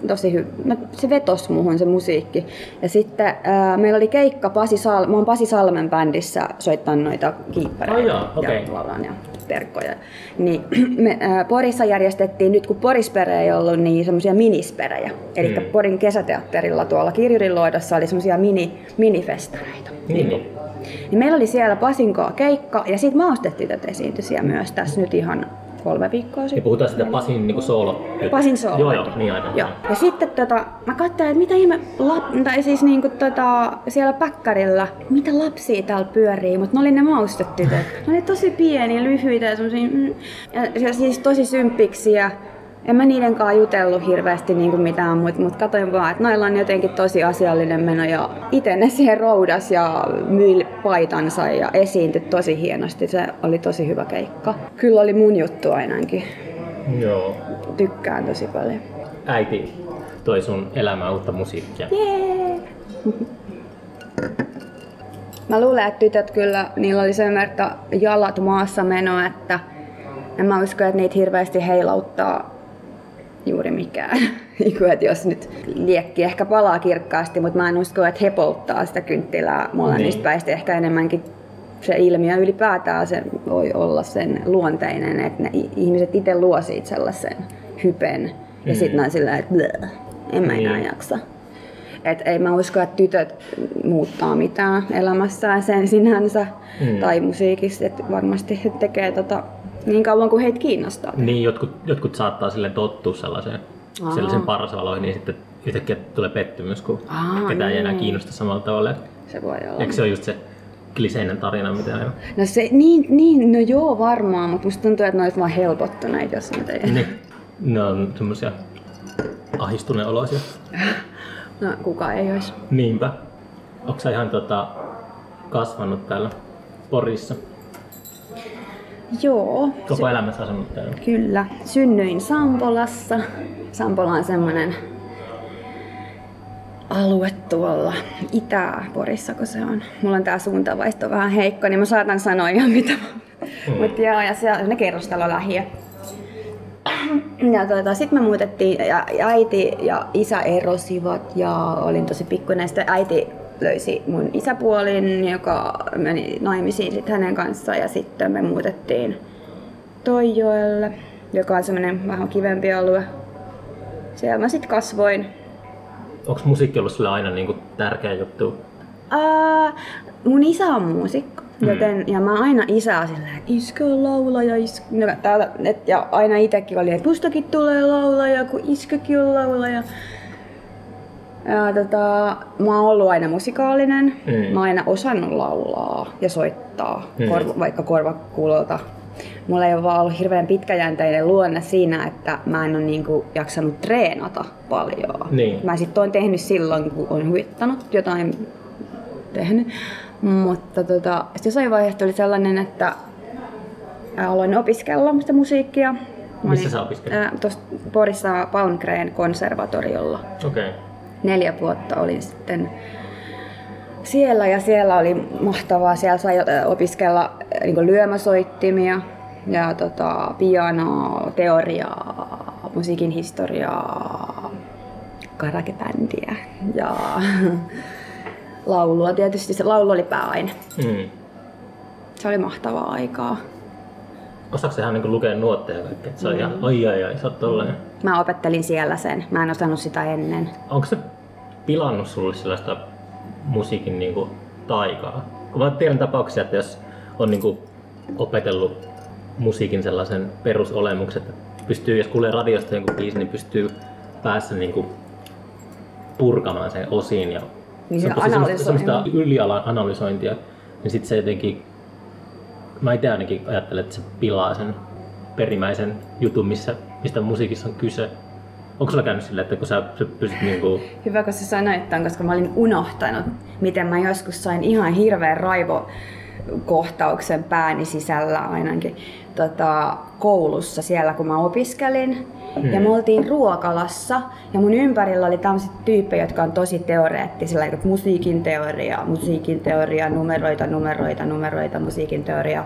tosi hyvä. No, se vetos muhun se musiikki. Ja sitten ää, meillä oli keikka Pasi Sal- mä oon Pasi Salmen bändissä soittanut noita kiippareita Oh okei. ja laulan ja terkkoja. Niin, me, ää, Porissa järjestettiin, nyt kun Porispere ei ollut, niin semmoisia minisperejä. Eli Mm. Porin kesäteatterilla tuolla Kirjurin luodossa oli semmoisia mini, minifestareita. Niin. Niin meillä oli siellä Pasinkoa keikka ja sitten maustettytöt esiintyisiä myös tässä nyt ihan kolme viikkoa Ja sitten. puhutaan sitä Pasin niinku soolo. Pasin soolo. Joo, joo, niin aivan. Joo. Ja sitten tota, mä katsoin, että mitä ihme, lap, tai siis niinku tota, siellä päkkärillä, mitä lapsia täällä pyörii, mutta ne oli ne maustetytöt. Ne oli tosi pieniä, lyhyitä ja semmosia, mm, ja, ja siis tosi symppiksi en mä niiden kanssa jutellut hirveästi niinku mitään, mutta mut katsoin vaan, että noilla on jotenkin tosi asiallinen meno ja itse ne siihen roudas ja myi paitansa ja esiintyi tosi hienosti. Se oli tosi hyvä keikka. Kyllä oli mun juttu ainakin. Joo. Tykkään tosi paljon. Äiti toi sun elämään uutta musiikkia. Jee! Mä luulen, että tytöt kyllä, niillä oli sen verran jalat maassa meno, että en mä usko, että niitä hirveästi heilauttaa juuri mikään. Että jos nyt liekki ehkä palaa kirkkaasti, mutta mä en usko, että he polttaa sitä kynttilää molemmista Niin. päistä. Ehkä enemmänkin se ilmiö ylipäätään se voi olla sen luonteinen, että ne ihmiset itse luo siitä sellaisen hypen. Ja Mm. sitten on sillä että "Bleh, en mä enää Niin. jaksa. Et ei mä usko, että tytöt muuttaa mitään elämässään sen sinänsä Mm. tai musiikissa. Et varmasti he tekee tota niin kauan kuin heitä kiinnostaa. Niin, jotkut, jotkut saattaa sille tottua sellaiseen, Aa. sellaisen parsaloihin, niin sitten yhtäkkiä tulee pettymys, kun Aa, ketään ei enää niin. kiinnosta samalla tavalla. Se voi olla. Eikö se ole just se kliseinen tarina, mitä aina? No se, niin, niin, no joo varmaan, mutta musta tuntuu, että ne olisi vaan helpottuneet, jos ne ei. Niin. Ne on semmosia ahistuneen oloisia. No kuka ei olisi. Niinpä. Onko sä ihan tota, kasvanut täällä Porissa? Joo, Koko elämässä asunut täällä? Kyllä. Synnyin Sampolassa. Sampola on semmoinen alue tuolla Itä-Porissa, kun se on. Mulla on tää suuntavaisto vähän heikko, niin mä saatan sanoa ihan mitä. Mm. Mutta joo, ja se on ne kerrostalolähiö. Ja tuota, sitten me muutettiin ja ja äiti ja isä erosivat ja olin tosi pikkuinen. Sitten äiti löysi mun isäpuolin, joka meni naimisiin sit hänen kanssaan ja sitten me muutettiin Toijoelle, joka on semmoinen vähän kivempi alue. Siellä mä sitten kasvoin. Onko musiikki ollut sulle aina niinku tärkeä juttu? Ää, mun isä on muusikko, Mm. joten, ja mä aina isää silleen, että iskö on laulaja, isk... no, täällä, et, ja aina itekin oli, että mustakin tulee laulaja, kun iskökin on laulaja. Ja tota, mä oon ollut aina musikaalinen, Mm. mä oon aina osannut laulaa ja soittaa, Mm. korva, vaikka korvakuulolta. Mulla ei ole vaan ollut hirveän pitkäjänteinen luonne siinä, että mä en ole niinku jaksanut treenata paljon. Niin. Mä sitten oon tehnyt silloin, kun on huvittanut jotain tehnyt. Mutta tota, sit jossain vaiheessa oli sellainen, että aloin opiskella sitä musiikkia. Mä Missä olin, sä opiskelit? Tuossa Porissa Palmgren konservatoriolla. Okei. Okay. Neljä vuotta olin sitten siellä ja siellä oli mahtavaa. Siellä sai opiskella niin lyömäsoittimia ja tota, pianoa, teoriaa, musiikin historiaa, karakebändiä ja laulua. Tietysti se laulu oli pääaine. Mm. Se oli mahtavaa aikaa. Osaatko ihan niinku lukea nuotteja ja kaikkea? Se on ihan, ai ai ai, sä oot tollanen. Mä opettelin siellä sen. Mä en osannut sitä ennen. Onko se pilannut sulle sellaista musiikin niinku taikaa? Kun mä tiedän tapauksia, että jos on niinku opetellut musiikin sellaisen perusolemukset, että pystyy, jos kuulee radiosta jonkun biisin, niin pystyy päässä niin kuin purkamaan sen osiin ja Niin se on tosi semmoista, semmoista ylianalysointia, niin sitten se jotenkin, mä itse ainakin ajattelen, että se pilaa sen perimmäisen jutun, missä, mistä musiikissa on kyse. Onko sulla käynyt silleen, että kun sä, pystyt niinku, Hyvä, kun sä sanoit ton, koska mä olin unohtanut, miten mä joskus sain ihan hirveän raivo kohtauksen pääni sisällä ainakin tota, koulussa siellä, kun mä opiskelin. Hmm. Ja me oltiin ruokalassa ja mun ympärillä oli tämmöiset tyyppejä, jotka on tosi teoreettisilla, että musiikin teoria, musiikin teoria, numeroita, numeroita, numeroita, musiikin teoria.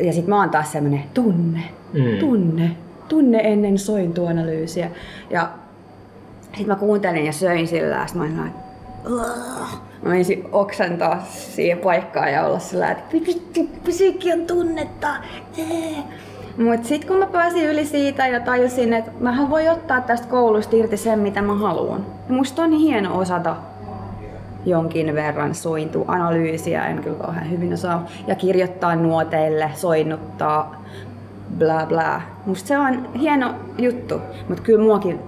Ja sit mä oon taas semmonen tunne, Mm. tunne, tunne ennen sointuanalyysiä. Ja sitten mä kuuntelin ja söin sillä ja sit mä. Mä menisin oksentaa siihen paikkaan ja olla sillä että "Vittu, musiikki on tunnetta. Mutta sitten kun mä pääsin yli siitä ja tajusin, että mähän voi ottaa tästä koulusta irti sen, mitä mä haluan. Ja musta on hieno osata jonkin verran sointu analyysiä, en kyllä kauhean hyvin osaa, ja kirjoittaa nuoteille, soinnuttaa, bla bla. Musta se on hieno juttu, mutta kyllä muakin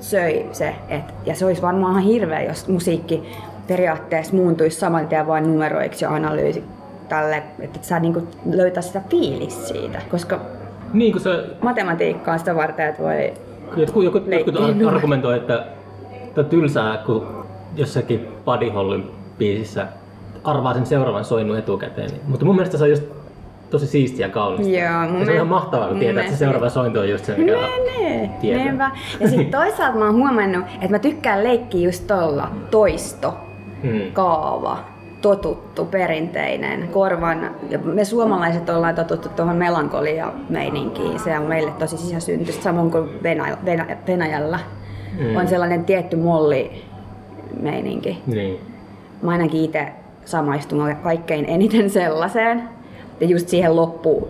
söi se, et, ja se olisi varmaan ihan hirveä, jos musiikki periaatteessa muuntuisi saman tien vain numeroiksi ja analyysi tälle, että et sä niinku löytää sitä fiilis siitä, koska niin se, matematiikka on sitä varten, että voi jotkut, jotkut, jotkut nuo. argumentoi, että, että on tylsää, kun jossakin Buddy Hollin biisissä arvaa sen seuraavan soinnun etukäteen. Niin- Mutta mun mielestä se on just tosi siistiä ja kaunista. Joo, mun ja se on ihan mahtavaa, kun tietää, että se seuraava sointu on just se, mikä on. Menee, Tieto. niinpä. Ja sitten toisaalta mä oon huomannut, että mä tykkään leikkiä just tolla toisto, Hmm. kaava, totuttu, perinteinen, korvan. Ja me suomalaiset ollaan totuttu tuohon melankolia-meininkiin. Se on meille tosi sisäsyntyistä, samoin kuin Venäjä, Venä, Venäjällä. Mm. On sellainen tietty molli-meininki. Niin. Mä ainakin itse samaistun kaikkein eniten sellaiseen. Ja just siihen loppuun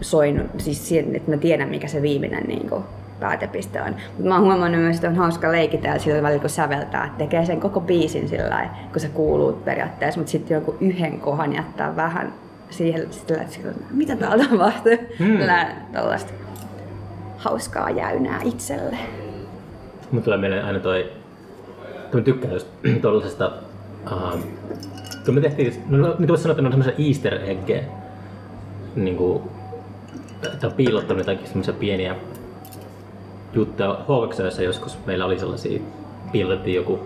soin, siis siihen, että mä tiedän mikä se viimeinen niin kuin, päätepiste on. Mutta mä oon huomannut myös, että on hauska leikitellä sillä välillä, kun säveltää. että Tekee sen koko biisin sillä kun se kuuluu periaatteessa, mutta sitten joku yhden kohan jättää vähän siihen, sillä, että sillä, mitä täällä tapahtuu. Hmm. Mm. Tällaista hauskaa jäynää itselle. Mun tulee mieleen aina toi, kun mä tykkään just tollasesta, uh, kun me tehtiin, no, nyt voisi sanoa, että ne on semmoisia easter eggejä, niin kuin, että on piilottanut jotakin semmoisia pieniä juttuja. h joskus meillä oli sellaisia, piilotettiin joku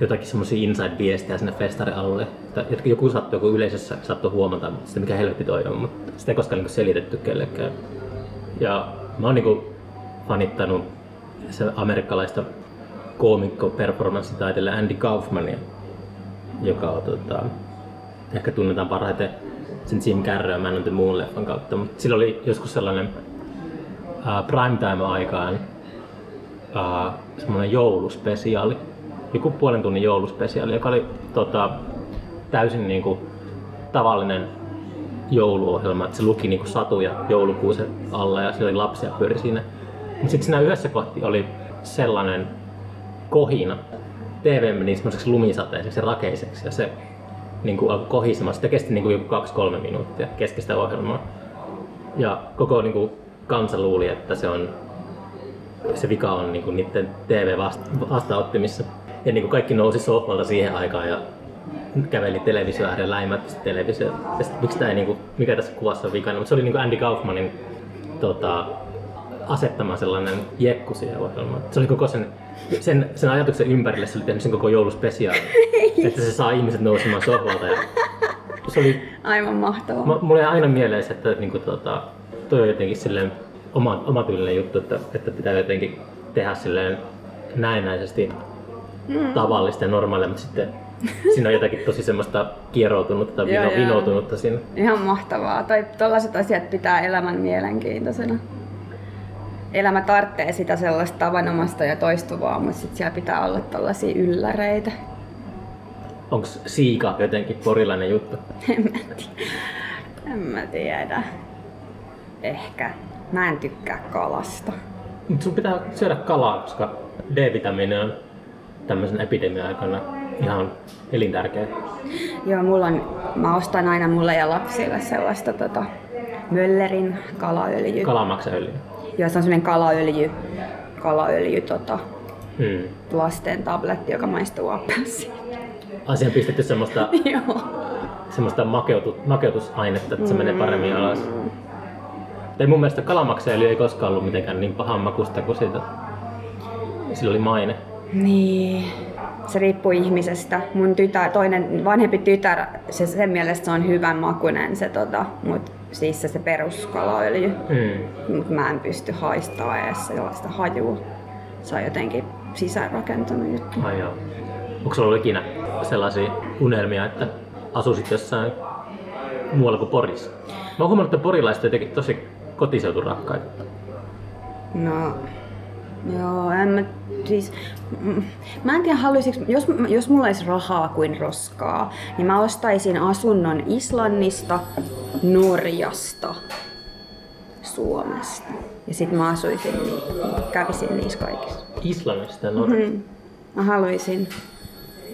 jotakin semmoisia inside-viestejä sinne festarialueelle, jotka joku sattui, joku yleisössä saattoi huomata, mutta mikä helvetti toi on, mutta sitä ei koskaan niin selitetty kellekään. Ja mä oon niinku fanittanut se amerikkalaista koomikko performanssitaiteilija Andy Kaufmania, joka on tota, ehkä tunnetaan parhaiten sen Jim Carrey ja Man on the Moon leffan kautta, mutta sillä oli joskus sellainen uh, primetime-aikaan uh, semmoinen jouluspesiaali, joku puolen tunnin jouluspesiaali, joka oli tota, täysin niinku tavallinen jouluohjelma, että se luki niinku satuja joulukuusen alla ja siellä oli lapsia pyöri siinä. Mutta sitten siinä yhdessä kohti oli sellainen kohina. TV meni semmoiseksi lumisateiseksi ja rakeiseksi ja se niinku alkoi kohisemaan. Sitä kesti niinku joku 2-3 minuuttia keskistä ohjelmaa. Ja koko niinku kansa luuli, että se on se vika on niinku niiden TV-vastaanottimissa. Ja niinku kaikki nousi sohvalta siihen aikaan ja käveli televisio ääreen läimätti televisio. Ja sit, miksi tää ei, niinku, mikä tässä kuvassa on vikana, mutta se oli niinku Andy Kaufmanin tota, asettama sellainen jekku siihen ohjelmaan. Se oli koko sen, sen, sen ajatuksen ympärille, se oli tehnyt sen koko jouluspesiaalin. että se saa ihmiset nousemaan sohvalta. Ja se oli, Aivan mahtavaa. m- mulle aina mieleen se, että niinku, tota, toi on jotenkin silleen oma, omatyylinen juttu, että, että pitää jotenkin tehdä silleen näennäisesti Mm. tavallista ja normaalia, mutta sitten siinä on jotakin tosi semmoista kieroutunutta tai vino, vinoutunutta siinä. Ihan mahtavaa. Tai tällaiset asiat pitää elämän mielenkiintoisena. Elämä tarvitsee sitä sellaista tavanomasta ja toistuvaa, mutta sitten siellä pitää olla tällaisia ylläreitä. Onko siika jotenkin porilainen juttu? En mä tiedä. En mä tiedä. Ehkä. Mä en tykkää kalasta. Mutta sun pitää syödä kalaa, koska D-vitamiini on tämmöisen epidemian aikana ihan elintärkeä. Joo, mulla on, mä ostan aina mulle ja lapsille sellaista tota, Möllerin kalaöljyä. Kalamaksaöljy. Joo, se on semmoinen kalaöljy, kalaöljy tota, Mm. lasten tabletti, joka maistuu appelsiin. Asian pistetty semmoista, semmoista makeutu, makeutusainetta, että se menee paremmin alas. Ei mun mielestä kalamakseli ei koskaan ollut mitenkään niin pahan makusta kuin siitä. Sillä oli maine. Niin. Se riippuu ihmisestä. Mun tytär, toinen vanhempi tytär, se, sen mielestä se on hyvän makunen se, tota, mut siis se, peruskalaöljy. Mm. Mut mä en pysty haistamaan edes sellaista hajua. Se on jotenkin sisäänrakentunut juttu. Ai joo. Onko sulla ollut ikinä sellaisia unelmia, että asuisit jossain muualla kuin Porissa? Mä oon huomannut, että porilaiset on jotenkin tosi kotiseuturakkaita. No, joo, en mä, siis, mä en tiedä haluaisinko, jos, jos mulla olisi rahaa kuin roskaa, niin mä ostaisin asunnon Islannista, Norjasta, Suomesta. Ja sit mä asuisin, niin, kävisin niissä kaikissa. Islannista ja Norjasta. Mm. Mä haluaisin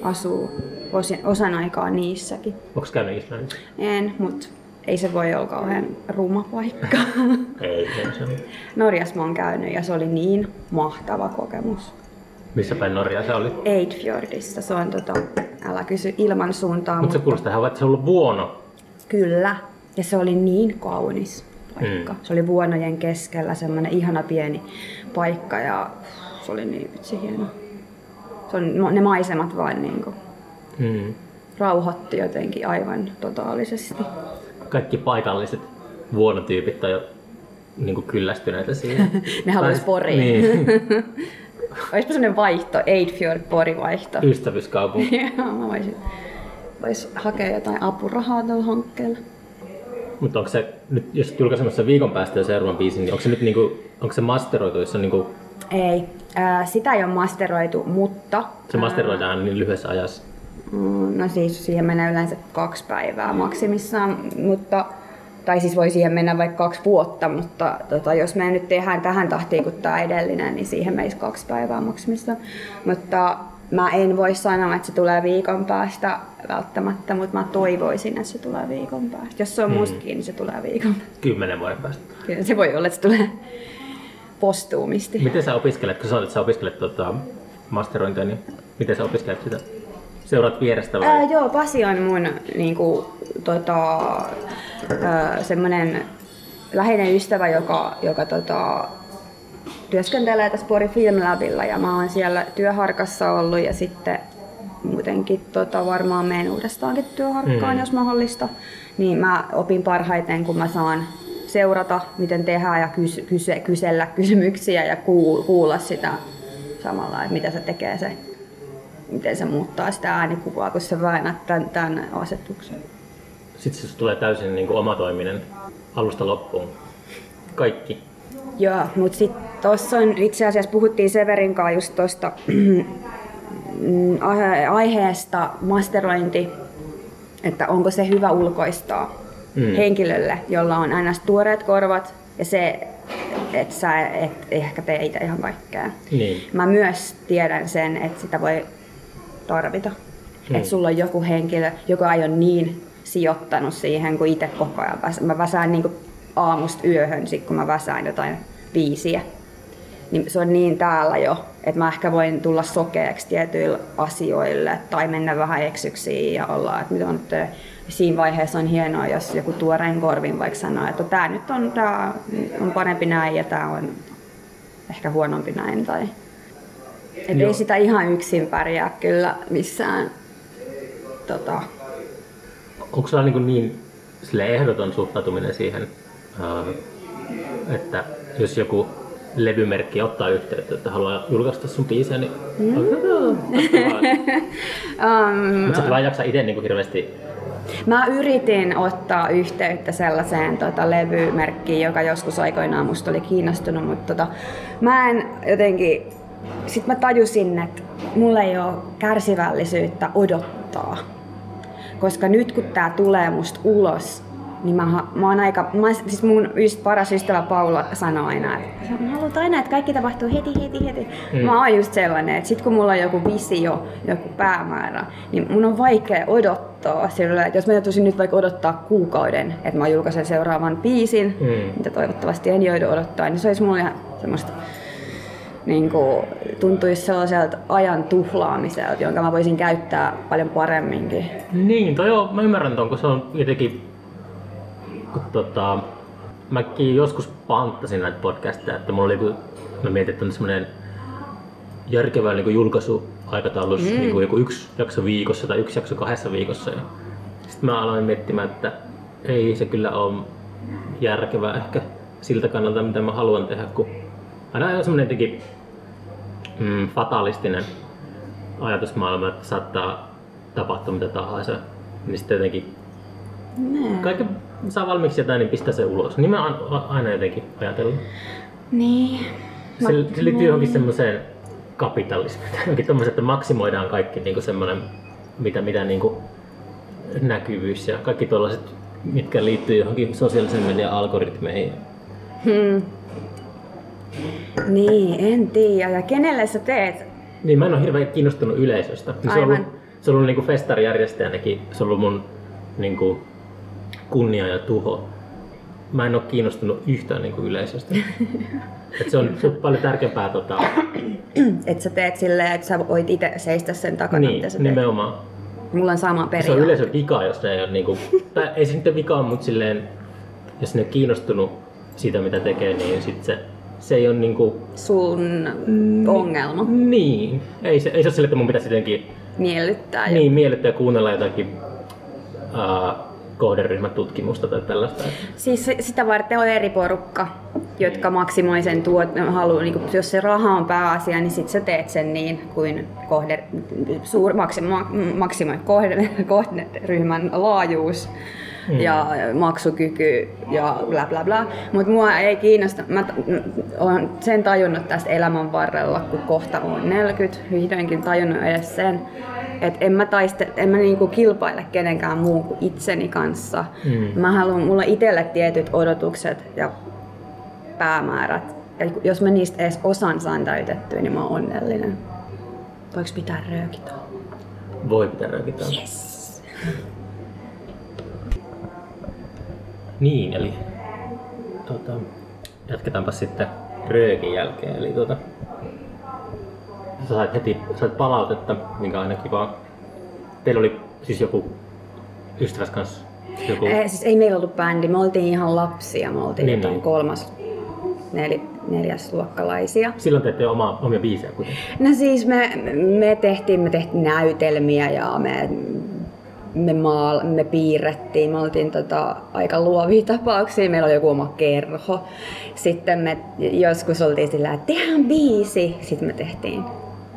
asua osin, osan aikaa niissäkin. Onko käynyt Islannissa? En, mut ei se voi olla kauhean ruma paikka. Ei, ei se. Norjassa mä oon käynyt ja se oli niin mahtava kokemus. Missä päin Norjaa se oli? Eidfjordissa, se on tota, älä kysy ilman suuntaa, Mutta se kuulostaa ihan, että se on ollut vuono. kyllä. Ja se oli niin kaunis paikka. Mm. Se oli vuonojen keskellä, semmoinen ihana pieni paikka ja se oli niin vitsi hieno. Se on, ne maisemat vaan niin kuin, Mm. rauhoitti jotenkin aivan totaalisesti. Kaikki paikalliset vuonotyypit on jo niin kuin kyllästyneitä siihen. Ne haluais Tai- Poriin. Niin, Olisipa sellainen vaihto, Eidfjord Pori vaihto. ystävyyskaupunki. Joo, mä voisin vois hakea jotain apurahaa tällä hankkeella. Mutta onko se nyt, jos julkaisemassa viikon päästä jo seuraavan biisin, niin onko se nyt niinku, onko se masteroitu, jos on niinku, Ei, ää, sitä ei ole masteroitu, mutta... se masteroidaan niin lyhyessä ajassa? Mm, No siis siihen menee yleensä kaksi päivää maksimissaan, mutta tai siis voi siihen mennä vaikka kaksi vuotta, mutta tota, jos me nyt tehdään tähän tahtiin kuin tämä edellinen, niin siihen meisi kaksi päivää maksimissaan. Mutta mä en voi sanoa, että se tulee viikon päästä välttämättä, mutta mä toivoisin, että se tulee viikon päästä. Jos se on Hmm. musta kiinni, niin se tulee viikon päästä. Kymmenen vuoden päästä. Kyllä se voi olla, että se tulee postuumisti. Miten sä opiskelet, kun sanoit, että sä opiskelet tota, masterointia, niin miten sä opiskelet sitä? Seuraat vierestä vai? Ää, joo, Pasi on mun niinku, tota, ää, semmonen läheinen ystävä, joka, joka tota, työskentelee tässä Pori Film Labilla ja mä oon siellä työharkassa ollut ja sitten muutenkin tota, varmaan menen uudestaankin työharkkaan, Mm. jos mahdollista. Niin mä opin parhaiten, kun mä saan seurata, miten tehdään ja kys- kyse- kysellä kysymyksiä ja kuul- kuulla sitä samalla, että mitä se tekee se miten se muuttaa sitä äänikuvaa, kun sä väännät tämän, tämän asetuksen. Sitten se tulee täysin niin kuin omatoiminen alusta loppuun. Kaikki. Joo, mutta sitten tuossa on itse asiassa puhuttiin Severin kanssa just tuosta aihe- aiheesta masterointi, että onko se hyvä ulkoistaa mm. henkilölle, jolla on aina tuoreet korvat ja se, että sä et ehkä tee itse ihan kaikkea. Niin. Mä myös tiedän sen, että sitä voi tarvita. Hmm. Että sulla on joku henkilö, joka ei ole niin sijoittanut siihen kuin itse koko ajan. Mä väsään niin aamusta yöhön, sit kun mä väsään jotain biisiä. Niin se on niin täällä jo, että mä ehkä voin tulla sokeaksi tietyille asioille tai mennä vähän eksyksiin ja olla, että mitä on nyt siinä vaiheessa on hienoa, jos joku tuoreen korvin vaikka sanoo, että tämä nyt on, tää on parempi näin ja tämä on ehkä huonompi näin. Tai... Et Joo. ei sitä ihan yksin pärjää kyllä missään. Tota, Onko sulla niin, niin sille ehdoton suhtautuminen siihen, ää, että jos joku levymerkki ottaa yhteyttä, että haluaa julkaista sun biisiä, niin mm. um, Mutta sä vaan jaksa itse niin hirveästi Mä yritin ottaa yhteyttä sellaiseen tota, levymerkkiin, joka joskus aikoinaan musta oli kiinnostunut, mutta tota, mä en jotenkin... Sitten mä tajusin, että mulla ei ole kärsivällisyyttä odottaa. Koska nyt kun tää tulee musta ulos, niin mä, mä oon aika... Mä, siis mun yst, paras ystävä Paula sanoo aina, että mä haluan aina, että kaikki tapahtuu heti, heti, heti. Mm. Mä oon just sellainen, että sit kun mulla on joku visio, joku päämäärä, niin mun on vaikea odottaa odottaa. Sillä, että jos mä joutuisin nyt vaikka odottaa kuukauden, että mä julkaisen seuraavan biisin, Mm. mitä toivottavasti en joudu odottaa, niin se olisi mulle ihan semmoista niin kuin, tuntuisi sellaiselta ajan tuhlaamiselta, jonka mä voisin käyttää paljon paremminkin. Niin, toi on, mä ymmärrän ton, kun se on jotenkin, kun tota, mäkin joskus panttasin näitä podcasteja, että mulla oli, kun mä mietin, että on semmoinen järkevä niin julkaisuaikataulussa, mm. niin kuin joku yksi jakso viikossa tai yksi jakso kahdessa viikossa. Ja sitten mä aloin miettimään, että ei se kyllä ole järkevää ehkä siltä kannalta, mitä mä haluan tehdä, kun aina on semmoinen jotenkin mm, fatalistinen ajatusmaailma, että saattaa tapahtua mitä tahansa. Niin sitten jotenkin kaikki saa valmiiksi jotain, niin pistää se ulos. Niin mä oon aina jotenkin ajatellut. Niin. Se, se liittyy johonkin semmoiseen kapitalismiin. Johonkin tommoset, että maksimoidaan kaikki niinku semmoinen, mitä, mitä niinku näkyvyys ja kaikki tuollaiset, mitkä liittyy johonkin sosiaalisen median algoritmeihin. Hmm. Niin, en tiedä. Ja kenelle sä teet? Niin mä en ole hirveän kiinnostunut yleisöstä. Se on ollut, se on ollut niinku festarijärjestäjänäkin, se on ollut mun niinku kunnia ja tuho. Mä en ole kiinnostunut yhtään niinku yleisöstä. Et se, on, se on paljon tärkeämpää tota, Että sä teet silleen, että sä voit itse seistä sen takana, niin, mitä sä teet. nimenomaan. Mulla on sama Se on periaate. yleisön vika, jos ne ei ole niinku, tai ei se nyt vika, mutta silleen, jos ne ole kiinnostunut siitä, mitä tekee, niin sit se, se ei ole niinku, Sun ongelma niin. Ei se, ei se ole sille, että mun pitäisi jotenkin miellyttää. niin miellyttää ja kuunnella jotakin uh, kohderyhmätutkimusta tai tällaista. Siis sitä varten on eri porukka, jotka maksimoi sen tuot, halu, niin kuin, jos se raha on pääasia, niin sit sä teet sen niin kuin kohde, suur, maksimo, maksimoi kohde, kohderyhmän laajuus Mm. ja maksukyky ja bla bla bla. Mutta mua ei kiinnosta, mä olen sen tajunnut tästä elämän varrella, kun kohta on 40, vihdoinkin tajunnut edes sen, että en mä, taiste, en mä niinku kilpaile kenenkään muun kuin itseni kanssa. Mm. Mä haluan, mulla itselle tietyt odotukset ja päämäärät. Ja jos mä niistä edes osan saan täytettyä, niin mä oon onnellinen. Voiko pitää röökitä? Voi pitää röökittää. Yes. Niin, eli tota, jatketaanpa sitten röökin jälkeen. Eli tota, sä sait heti sait palautetta, minkä on aina kivaa. Teillä oli siis joku ystäväs kanssa joku... Eh, siis ei meillä ollut bändi, me oltiin ihan lapsia, me oltiin Niin, niin. kolmas, nel, neljäsluokkalaisia. Silloin teette oma, omia biisejä kuitenkin. No siis me, me, tehtiin, me tehtiin näytelmiä ja me, me, maal, me piirrettiin, me oltiin tota, aika luovia tapauksia, meillä oli joku oma kerho. Sitten me joskus oltiin sillä, että tehdään biisi. Sitten me tehtiin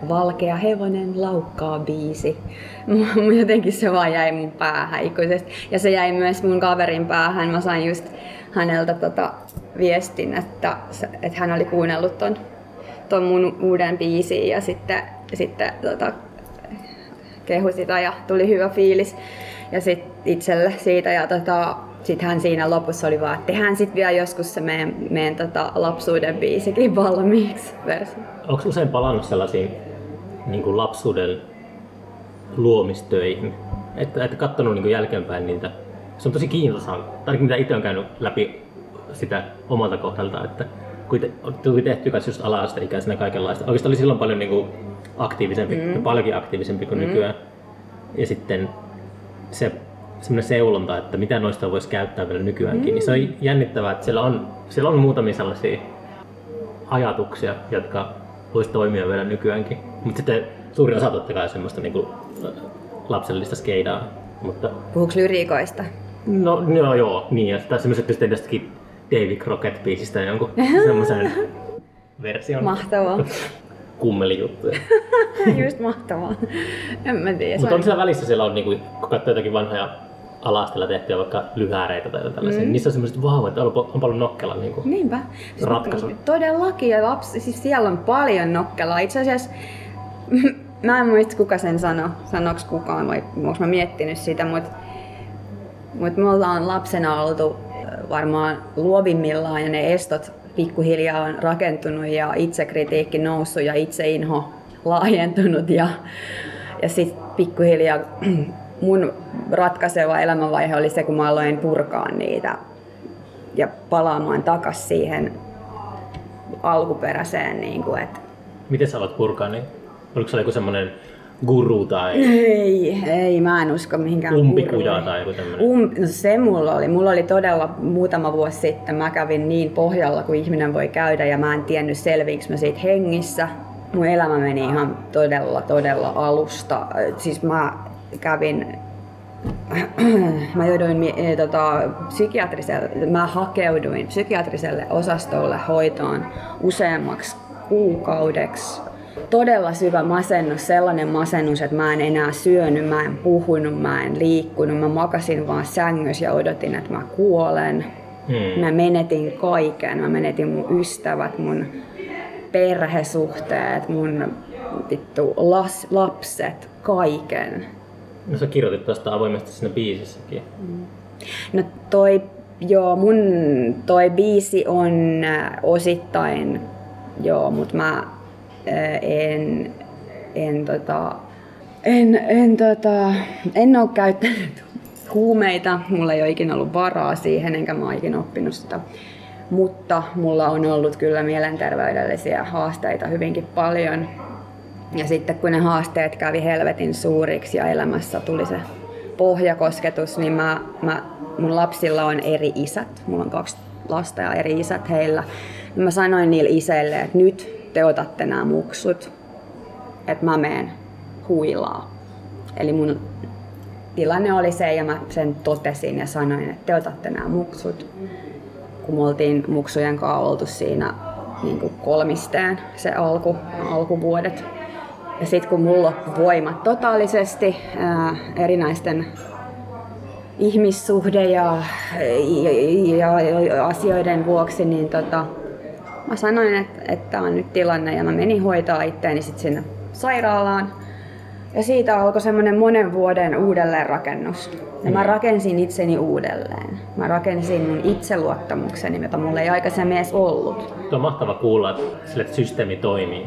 Valkea hevonen laukkaa biisi. Jotenkin se vaan jäi mun päähän ikuisesti. Ja se jäi myös mun kaverin päähän. Mä sain just häneltä tota viestin, että, että hän oli kuunnellut ton ton mun uuden biisin ja sitten, sitten tota, kehui sitä ja tuli hyvä fiilis ja sit itselle siitä ja tota, sitten hän siinä lopussa oli vaan, että tehdään sitten vielä joskus se meidän, meidän tota, lapsuuden biisikin valmiiksi versio. Onko usein palannut sellaisiin niin kuin lapsuuden luomistöihin? Että, että katsonut niin kuin jälkeenpäin niitä. Se on tosi kiintoisaa. Tai mitä itse on käynyt läpi sitä omalta kohdalta, että tuli tehty kanssa just ala-asteikäisenä kaikenlaista. Oikeastaan oli silloin paljon niin kuin aktiivisempi, mm. paljonkin aktiivisempi kuin mm. nykyään. Ja sitten se semmoinen seulonta, että mitä noista voisi käyttää vielä nykyäänkin, mm. niin se on jännittävää, että siellä on, siellä on muutamia sellaisia ajatuksia, jotka voisi toimia vielä nykyäänkin. Mutta sitten suuri osa totta kai semmoista niinku lapsellista skeidaa. Mutta Puhuuko lyriikoista? no, no joo, niin. Ja semmoiset tästäkin Davy Crockett-biisistä jonkun semmoisen version Mahtavaa. kummelijuttuja. Just mahtavaa. En mä tiedä. Mutta on- siellä välissä siellä on, niinku, kun katsoo jotakin vanhoja alastella tehtyjä vaikka lyhääreitä tai tällaisia, mm. niissä on semmoiset vahvat, että on, on paljon nokkela. Niinku. Niinpä. Siis Ratkaisu. Todellakin, ja lapsi, siis siellä on paljon nokkelaa. Itse asiassa, mä en muista kuka sen sano, sanoks kukaan vai onko mä miettinyt sitä, mutta mut me ollaan lapsena oltu varmaan luovimmillaan ja ne estot pikkuhiljaa on rakentunut ja itsekritiikki noussut ja itseinho laajentunut ja, ja sitten pikkuhiljaa mun ratkaiseva elämänvaihe oli se, kun mä aloin purkaa niitä ja palaamaan takas siihen alkuperäiseen. Niin kuin, että Miten sä aloit purkaa, niin oliko se joku semmoinen guru tai ei, ei, mä en usko mihinkään umpikuja guruihin. tai joku tämmöinen? Um, no se mulla oli. Mulla oli todella muutama vuosi sitten, mä kävin niin pohjalla kuin ihminen voi käydä ja mä en tiennyt selviinkö mä siitä hengissä. Mun elämä meni ihan todella, todella alusta. Siis mä kävin mä jouduin eh, tota, psykiatriselle, mä hakeuduin psykiatriselle osastolle hoitoon useammaksi kuukaudeksi. Todella syvä masennus, sellainen masennus, että mä en enää syönyt, mä en puhunut, mä en liikkunut, mä makasin vaan sängyssä ja odotin, että mä kuolen. Hmm. Mä menetin kaiken, mä menetin mun ystävät, mun perhesuhteet, mun vittu las, lapset, kaiken. No sä kirjoitit tuosta avoimesti siinä biisissäkin. No toi, joo, mun toi biisi on äh, osittain, joo, mut mä en, en tota, en, en tota, en oo käyttänyt huumeita, mulla ei ole ikinä ollut varaa siihen, enkä mä ikinä oppinut sitä. Mutta mulla on ollut kyllä mielenterveydellisiä haasteita hyvinkin paljon. Ja sitten kun ne haasteet kävi helvetin suuriksi ja elämässä tuli se pohjakosketus, niin mä, mä, mun lapsilla on eri isät. Mulla on kaksi lasta ja eri isät heillä. Mä sanoin niille isille, että nyt te otatte nämä muksut, että mä meen huilaa. Eli mun tilanne oli se ja mä sen totesin ja sanoin, että te otatte nämä muksut. Kun me oltiin muksujen kanssa oltu siinä niin kuin kolmisteen se alku, alkuvuodet. Ja sitten kun mulla loppui voimat totaalisesti ää, erinäisten ihmissuhde ja, ja, ja asioiden vuoksi, niin tota, mä sanoin, että, että tämä on nyt tilanne ja mä menin hoitaa itteeni sitten sinne sairaalaan. Ja siitä alkoi semmoinen monen vuoden uudelleenrakennus. Ja mä rakensin itseni uudelleen. Mä rakensin mun itseluottamukseni, jota mulla ei aikaisemmin edes ollut. Tuo on mahtava kuulla, että, sille, systeemi toimii.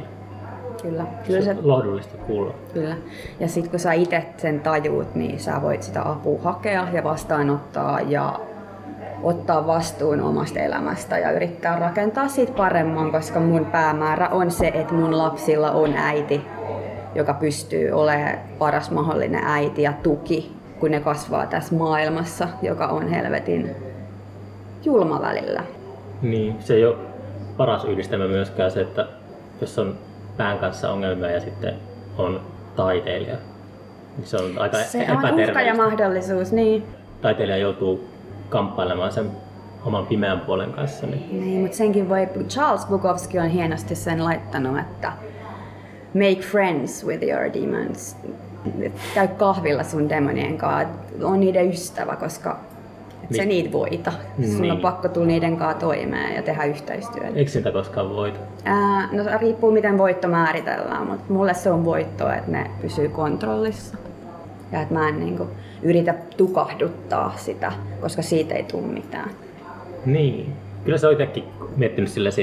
Kyllä, kyllä se Lohdullista kuulla. Kyllä. Ja sitten kun sä itse sen tajuut, niin sä voit sitä apua hakea ja vastaanottaa ja ottaa vastuun omasta elämästä ja yrittää rakentaa siitä paremman, koska mun päämäärä on se, että mun lapsilla on äiti, joka pystyy olemaan paras mahdollinen äiti ja tuki, kun ne kasvaa tässä maailmassa, joka on helvetin julma välillä. Niin, se ei ole paras yhdistelmä myöskään se, että jos on pään kanssa ongelmia ja sitten on taiteilija, niin se on aika Se on uhka ja mahdollisuus, niin. Taiteilija joutuu kamppailemaan sen oman pimeän puolen kanssa. Niin. Niin, mutta senkin voi... Charles Bukowski on hienosti sen laittanut, että make friends with your demons. Käy kahvilla sun demonien kanssa, on niiden ystävä, koska et se Niin. niitä voita. Sun on Niin. pakko tulla niiden kanssa toimeen ja tehdä yhteistyötä. Eikö sitä koskaan voita? Ää, no riippuu miten voitto määritellään, mutta mulle se on voitto, että ne pysyy kontrollissa. Ja että mä en niinku yritä tukahduttaa sitä, koska siitä ei tule mitään. Niin. Kyllä se on itsekin miettinyt sillä se,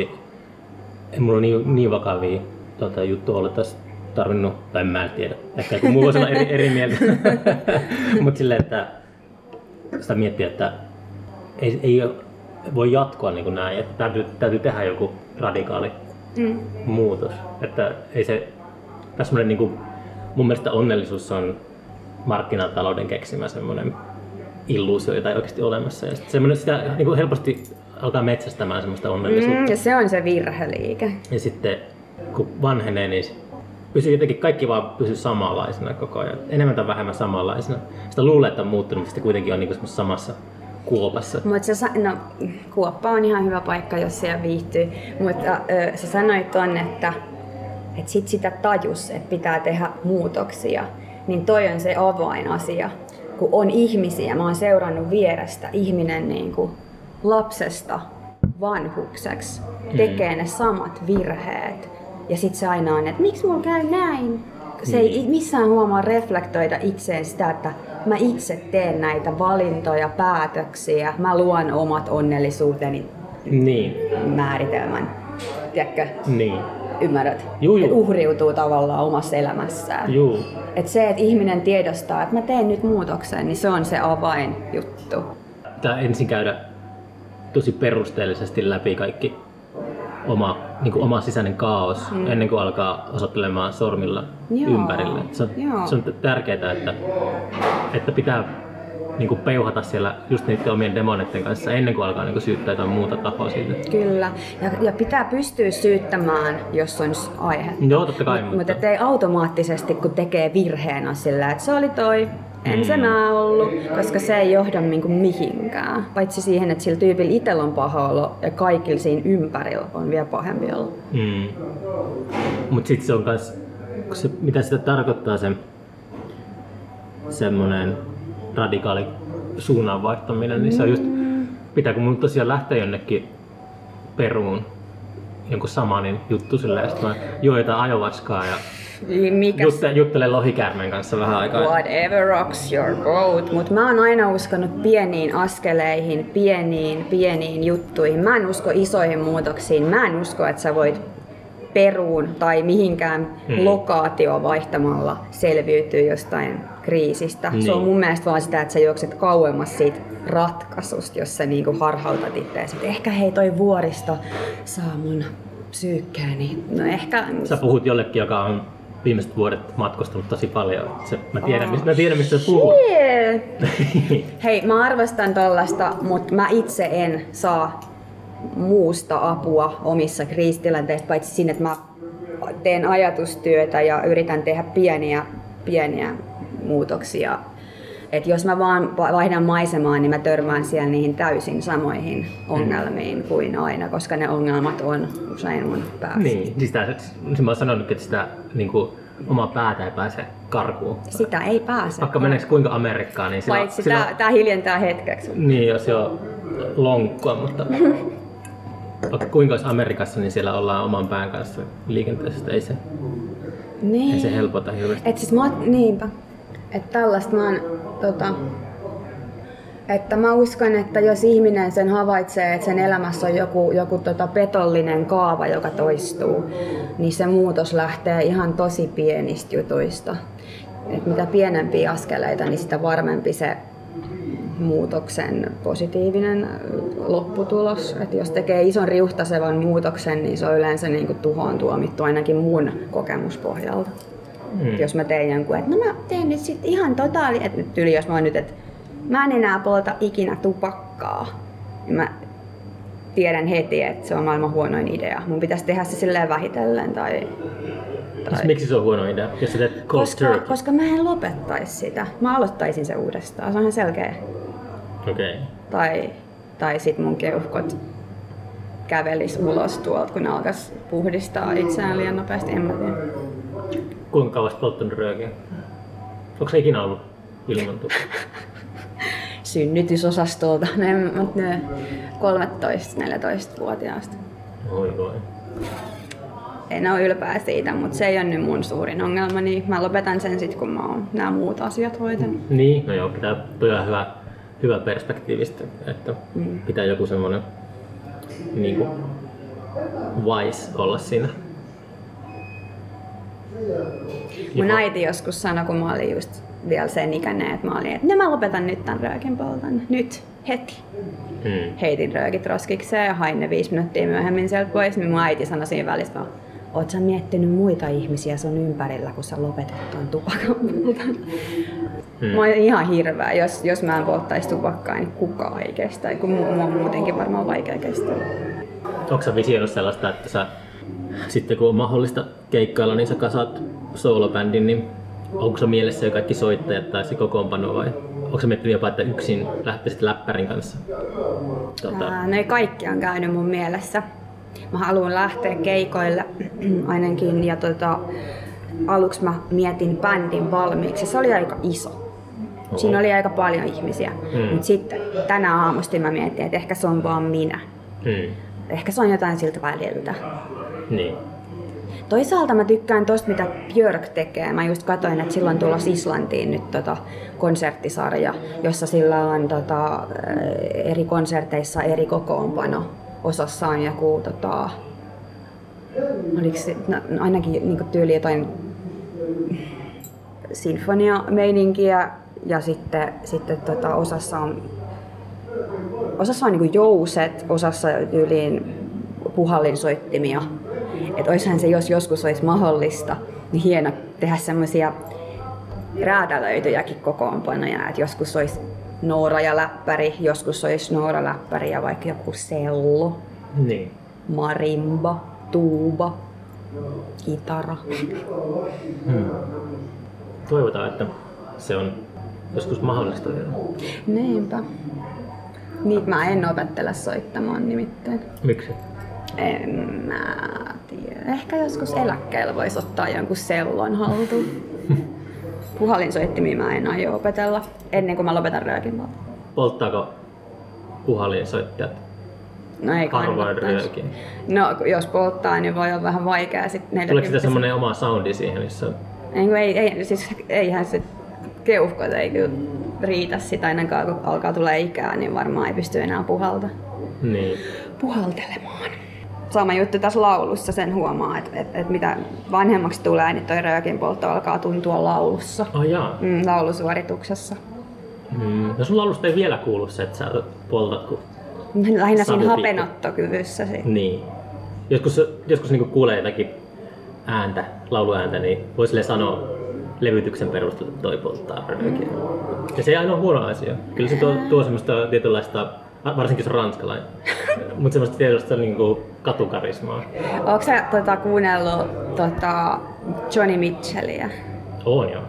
ei mulla niin, niin vakavia tuota, juttuja ollut tässä tarvinnut, tai mä en tiedä, ehkä kun mulla voisi olla eri, eri mieltä. Mutta silleen, että sitä miettiä, että ei, ei ole- voi jatkoa niin kuin näin, että täytyy, täytyy tehdä joku radikaali Mm. muutos. Että ei se, tässä niin kuin, mun mielestä onnellisuus on markkinatalouden keksimä semmoinen illuusio, jota ei oikeasti olemassa. Ja sit semmoinen, sitä niin kuin helposti alkaa metsästämään semmoista onnellisuutta. Mm, ja se on se virheliike. Ja sitten kun vanhenee, niin pysyy jotenkin kaikki vaan pysyy samanlaisena koko ajan. Enemmän tai vähemmän samanlaisena. Sitä luulee, että on muuttunut, mutta sitten kuitenkin on niin samassa kuopassa. Mutta se, sa- no, kuoppa on ihan hyvä paikka, jos siellä viihtyy. Mutta ö, sä sanoit tuonne, että, että sit sitä tajus, että pitää tehdä muutoksia. Niin toi on se avainasia. Kun on ihmisiä, mä oon seurannut vierestä, ihminen niin kuin lapsesta vanhukseksi tekee ne samat virheet. Ja sit se aina on, että miksi mulla käy näin? Se ei missään huomaa reflektoida itseen sitä, että mä itse teen näitä valintoja, päätöksiä, mä luon omat onnellisuuteni Niin, määritelmän. Tiedätkö? niin. Ymmärrät? Juu, juu. Et uhriutuu tavallaan omassa elämässään. Juu. Et se, että ihminen tiedostaa, että mä teen nyt muutoksen, niin se on se avainjuttu. Pitää ensin käydä tosi perusteellisesti läpi kaikki oma, niin kuin oma sisäinen kaos mm. ennen kuin alkaa osoittelemaan sormilla Joo, ympärille. Se on, joo. se on tärkeää, että, että pitää niin kuin peuhata siellä just niiden omien demoneiden kanssa ennen kuin alkaa niin kuin syyttää jotain muuta tahoa siitä. Kyllä. Ja, ja pitää pystyä syyttämään, jos on aihe. Joo, totta kai, Mutta mutta ei automaattisesti, kun tekee virheenä sillä, että se oli toi, en Mm. se mä ollut, koska se ei johda niinku mihinkään. Paitsi siihen, että sillä tyypillä itsellä on paha olo ja kaikilla siinä ympärillä on vielä pahempi olo. Mm. Mutta sitten se on se, mitä sitä tarkoittaa se semmoinen radikaali suunnan vaihtaminen, niin se on just, pitääkö mun tosiaan lähteä jonnekin peruun jonkun samanin juttu silleen, että mä ajovaskaa ja jutte, juttelen lohikäärmeen kanssa vähän aikaa. Whatever rocks your boat. Mutta mä oon aina uskonut pieniin askeleihin, pieniin, pieniin juttuihin. Mä en usko isoihin muutoksiin. Mä en usko, että sä voit peruun tai mihinkään Hmm. lokaatio vaihtamalla selviytyä jostain kriisistä. Niin. Se on mun mielestä vaan sitä, että sä juokset kauemmas siitä ratkaisusta, jos sä niinku harhautat itseäsi. Ehkä hei toi vuoristo saa mun psyykkääni. No ehkä... Sä puhut jollekin, joka on viimeiset vuodet matkustanut tosi paljon. Se, mä, tiedän, mistä, mä tiedän, mistä sä puhut. Yeah. Hei, mä arvostan tollasta, mutta mä itse en saa muusta apua omissa kriisitilanteissa, paitsi sinne, että mä teen ajatustyötä ja yritän tehdä pieniä, pieniä muutoksia. Et jos mä vaan vaihdan maisemaa, niin mä törmään siellä niihin täysin samoihin ongelmiin kuin aina, koska ne ongelmat on usein mun päässä. niin, siis tää, siis mä oon sanonut, että sitä niin kuin, omaa päätä ei pääse karkuun. Sitä ei pääse. Vaikka meneekö kuinka Amerikkaan, niin sillä, Paitsi sillä, tää, tää hiljentää hetkeksi. Niin, jos jo lonkkua, mutta vaikka kuinka olisi Amerikassa, niin siellä ollaan oman pään kanssa liikenteessä. Ei se, Niin. ei se helpota hirveästi. Et siis oot- niinpä. Että tällaista mä oon, tota, että mä uskon, että jos ihminen sen havaitsee, että sen elämässä on joku, joku tota petollinen kaava, joka toistuu, niin se muutos lähtee ihan tosi pienistä jutuista. Et mitä pienempiä askeleita, niin sitä varmempi se muutoksen positiivinen lopputulos. Et jos tekee ison riuhtasevan muutoksen, niin se on yleensä niin kuin tuhoon tuomittu ainakin mun kokemuspohjalta. Mm. Jos mä teen jonkun, että no mä teen nyt sit ihan totaali, että nyt yli, jos mä oon nyt, että mä en enää polta ikinä tupakkaa, niin mä tiedän heti, että se on maailman huonoin idea. Mun pitäisi tehdä se silleen vähitellen tai... Siis miksi se on huono idea, jos sä teet cold Koska, turkey? koska mä en lopettaisi sitä. Mä aloittaisin se uudestaan, se on ihan selkeä. Okei. Okay. Tai, tai sit mun keuhkot kävelis ulos tuolta, kun ne alkas puhdistaa itseään liian nopeasti, en mä tiedä. Kuinka kauas polttanut röökiä? Onko se ikinä ollut ilman synnytysosastolta, ne, mut ne 13-14-vuotiaasta. Oi voi. En ole ylpeä siitä, mutta se ei ole nyt mun suurin ongelma, niin mä lopetan sen sitten, kun mä oon nämä muut asiat hoitanut. Niin, no joo, pitää toi on hyvä, hyvä perspektiivistä, että Mm. pitää joku semmonen niin kuin, wise olla siinä. Mun äiti joskus sanoi, kun mä olin just vielä sen ikäinen, että mä olin, että no mä lopetan nyt tämän röökin polton. Nyt, heti. Mm. Heitin röökit roskikseen ja hain ne viisi minuuttia myöhemmin sieltä pois, niin mun äiti sanoi siinä välissä vaan, Oot sä miettinyt muita ihmisiä sun ympärillä, kun sä lopetat tuon tupakan polton? Mm. Mä oon ihan hirveä. Jos, jos mä en polttaisi tupakkaa, niin kukaan ei kestä. Kun mu- mua on muutenkin varmaan vaikea kestää. Onko sä visioinut sellaista, että sä sitten kun on mahdollista keikkailla, niin sä kasaat soolobändin, niin onko se mielessä jo kaikki soittajat tai se kokoonpano vai onko sä miettinyt jopa, että yksin lähtisit läppärin kanssa? Tota, Ää, ne kaikki on käynyt mun mielessä. Mä haluan lähteä keikoille ainakin ja tota, aluksi mä mietin bändin valmiiksi. Se oli aika iso. Siinä oli aika paljon ihmisiä. Mm. Mm. Mutta sitten tänä aamusti mä mietin, että ehkä se on vaan minä. mm, Ehkä se on jotain siltä väliltä. Niin. Toisaalta mä tykkään tosta, mitä Björk tekee. Mä just katsoin, että silloin tulossa Islantiin nyt tota konserttisarja, jossa sillä on tota, äh, eri konserteissa eri kokoonpano. Osassa on joku tota, oliko se no, no ainakin niin tyyli jotain sinfonia-meininkiä ja sitten, sitten tota, osassa on, osassa on niin jouset, osassa tyyliin puhallinsoittimia. Että oishan se, jos joskus olisi mahdollista, niin hieno tehdä semmoisia räätälöityjäkin kokoonpanoja. Että joskus olisi Noora ja läppäri, joskus olisi Noora läppäri ja vaikka joku sello, Niin. marimba, tuuba, kitara. Hmm. Toivotaan, että se on joskus mahdollista vielä. Niinpä. Niitä mä en opettele soittamaan nimittäin. Miksi? En mä tiedä. Ehkä joskus eläkkeellä voisi ottaa jonkun sellon haltuun. Puhallinsoittimia mä en aio opetella ennen kuin mä lopetan röökin. Polttaako puhallinsoittajat No ei harvoin röökin? No jos polttaa, niin voi olla vähän vaikea sitten Tuleeko sitä 40 semmoinen oma soundi siihen, missä on... Ei, ei, ei, siis eihän se keuhkot ei kyllä riitä sitä ainakaan, kun alkaa tulla ikää, niin varmaan ei pysty enää puhalta, Niin. puhaltelemaan. Sama juttu tässä laulussa, sen huomaa, että, että, että mitä vanhemmaksi tulee, niin toi röökin poltto alkaa tuntua laulussa, Oh, jaa. mm, laulusuorituksessa. Mm. No sun laulusta ei vielä kuulu se, että sä poltat, kun... Lähinnä siinä hapenottokyvyssä. Niin. Joskus, joskus niin kuulee jotakin ääntä, lauluääntä, niin voi silleen sanoa levytyksen perusteella, että toi polttaa röökiä. Ja se ei aina ole huono asia. Kyllä se tuo, tuo semmoista tietynlaista, varsinkin se on ranskalainen, mutta semmoista tietynlaista niin kuin katukarismaa. Oletko sä tota, kuunnellut tota, Johnny Mitchellia? On joo.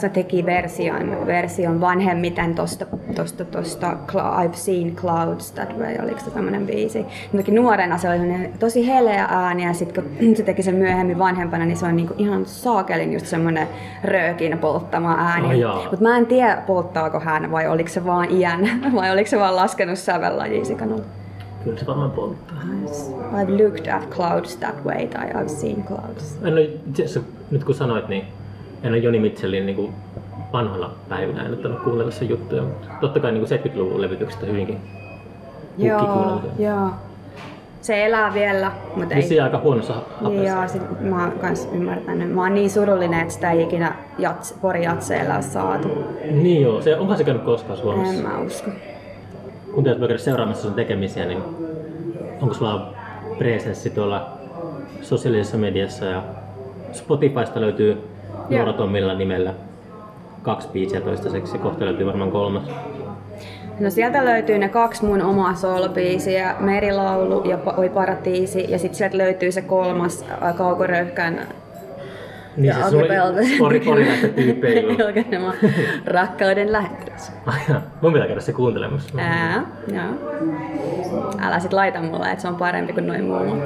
Se teki version, version vanhemmiten tosta, tosta, tosta I've seen clouds that way, oliko se tämmönen biisi. Jotenkin nuorena se oli tosi heleä ääni ja sitten kun se teki sen myöhemmin vanhempana, niin se on niinku ihan saakelin just semmonen röökin polttama ääni. Jaa. Mutta mä en tiedä polttaako hän vai oliko se vaan iän vai oliko se vaan laskenut sävellajia sikanalla. Kyllä se varmaan polttaa. I've looked at clouds that way tai I've seen clouds. Asiassa, nyt kun sanoit, niin en ole Joni Mitchellin niin kuin vanhoilla päivinä en ole kuunnella sen juttuja, mutta totta kai niin kuin 70-luvun levytykset on hyvinkin Joo, joo. Se elää vielä, mutta ei... Niin se aika huonossa hapessa. joo, sit mä oon kans ymmärtänyt. Mä oon niin surullinen, että sitä ei ikinä jats, Pori jatseilla ole saatu. Niin joo, se, onkohan se käynyt koskaan En Suomessa? mä usko. Kun teet vaikka seuraamassa sun tekemisiä, niin onko sulla presenssi tuolla sosiaalisessa mediassa ja Spotifysta löytyy Tommilla nimellä kaksi biisiä toistaiseksi kohta löytyy varmaan kolmas. No sieltä löytyy ne kaksi mun omaa soolobiisiä, Merilaulu ja Oi Paratiisi. Ja sitten sieltä löytyy se kolmas ää, Kaukoröyhkän Niin ja siis oli pari, pari näistä tyyppejä. joo. Ilkenema Rakkauden lähettiläs. Mun pitää käydä se kuuntelemassa. Ää, joo. Älä sit laita mulle, että se on parempi kuin noin muu.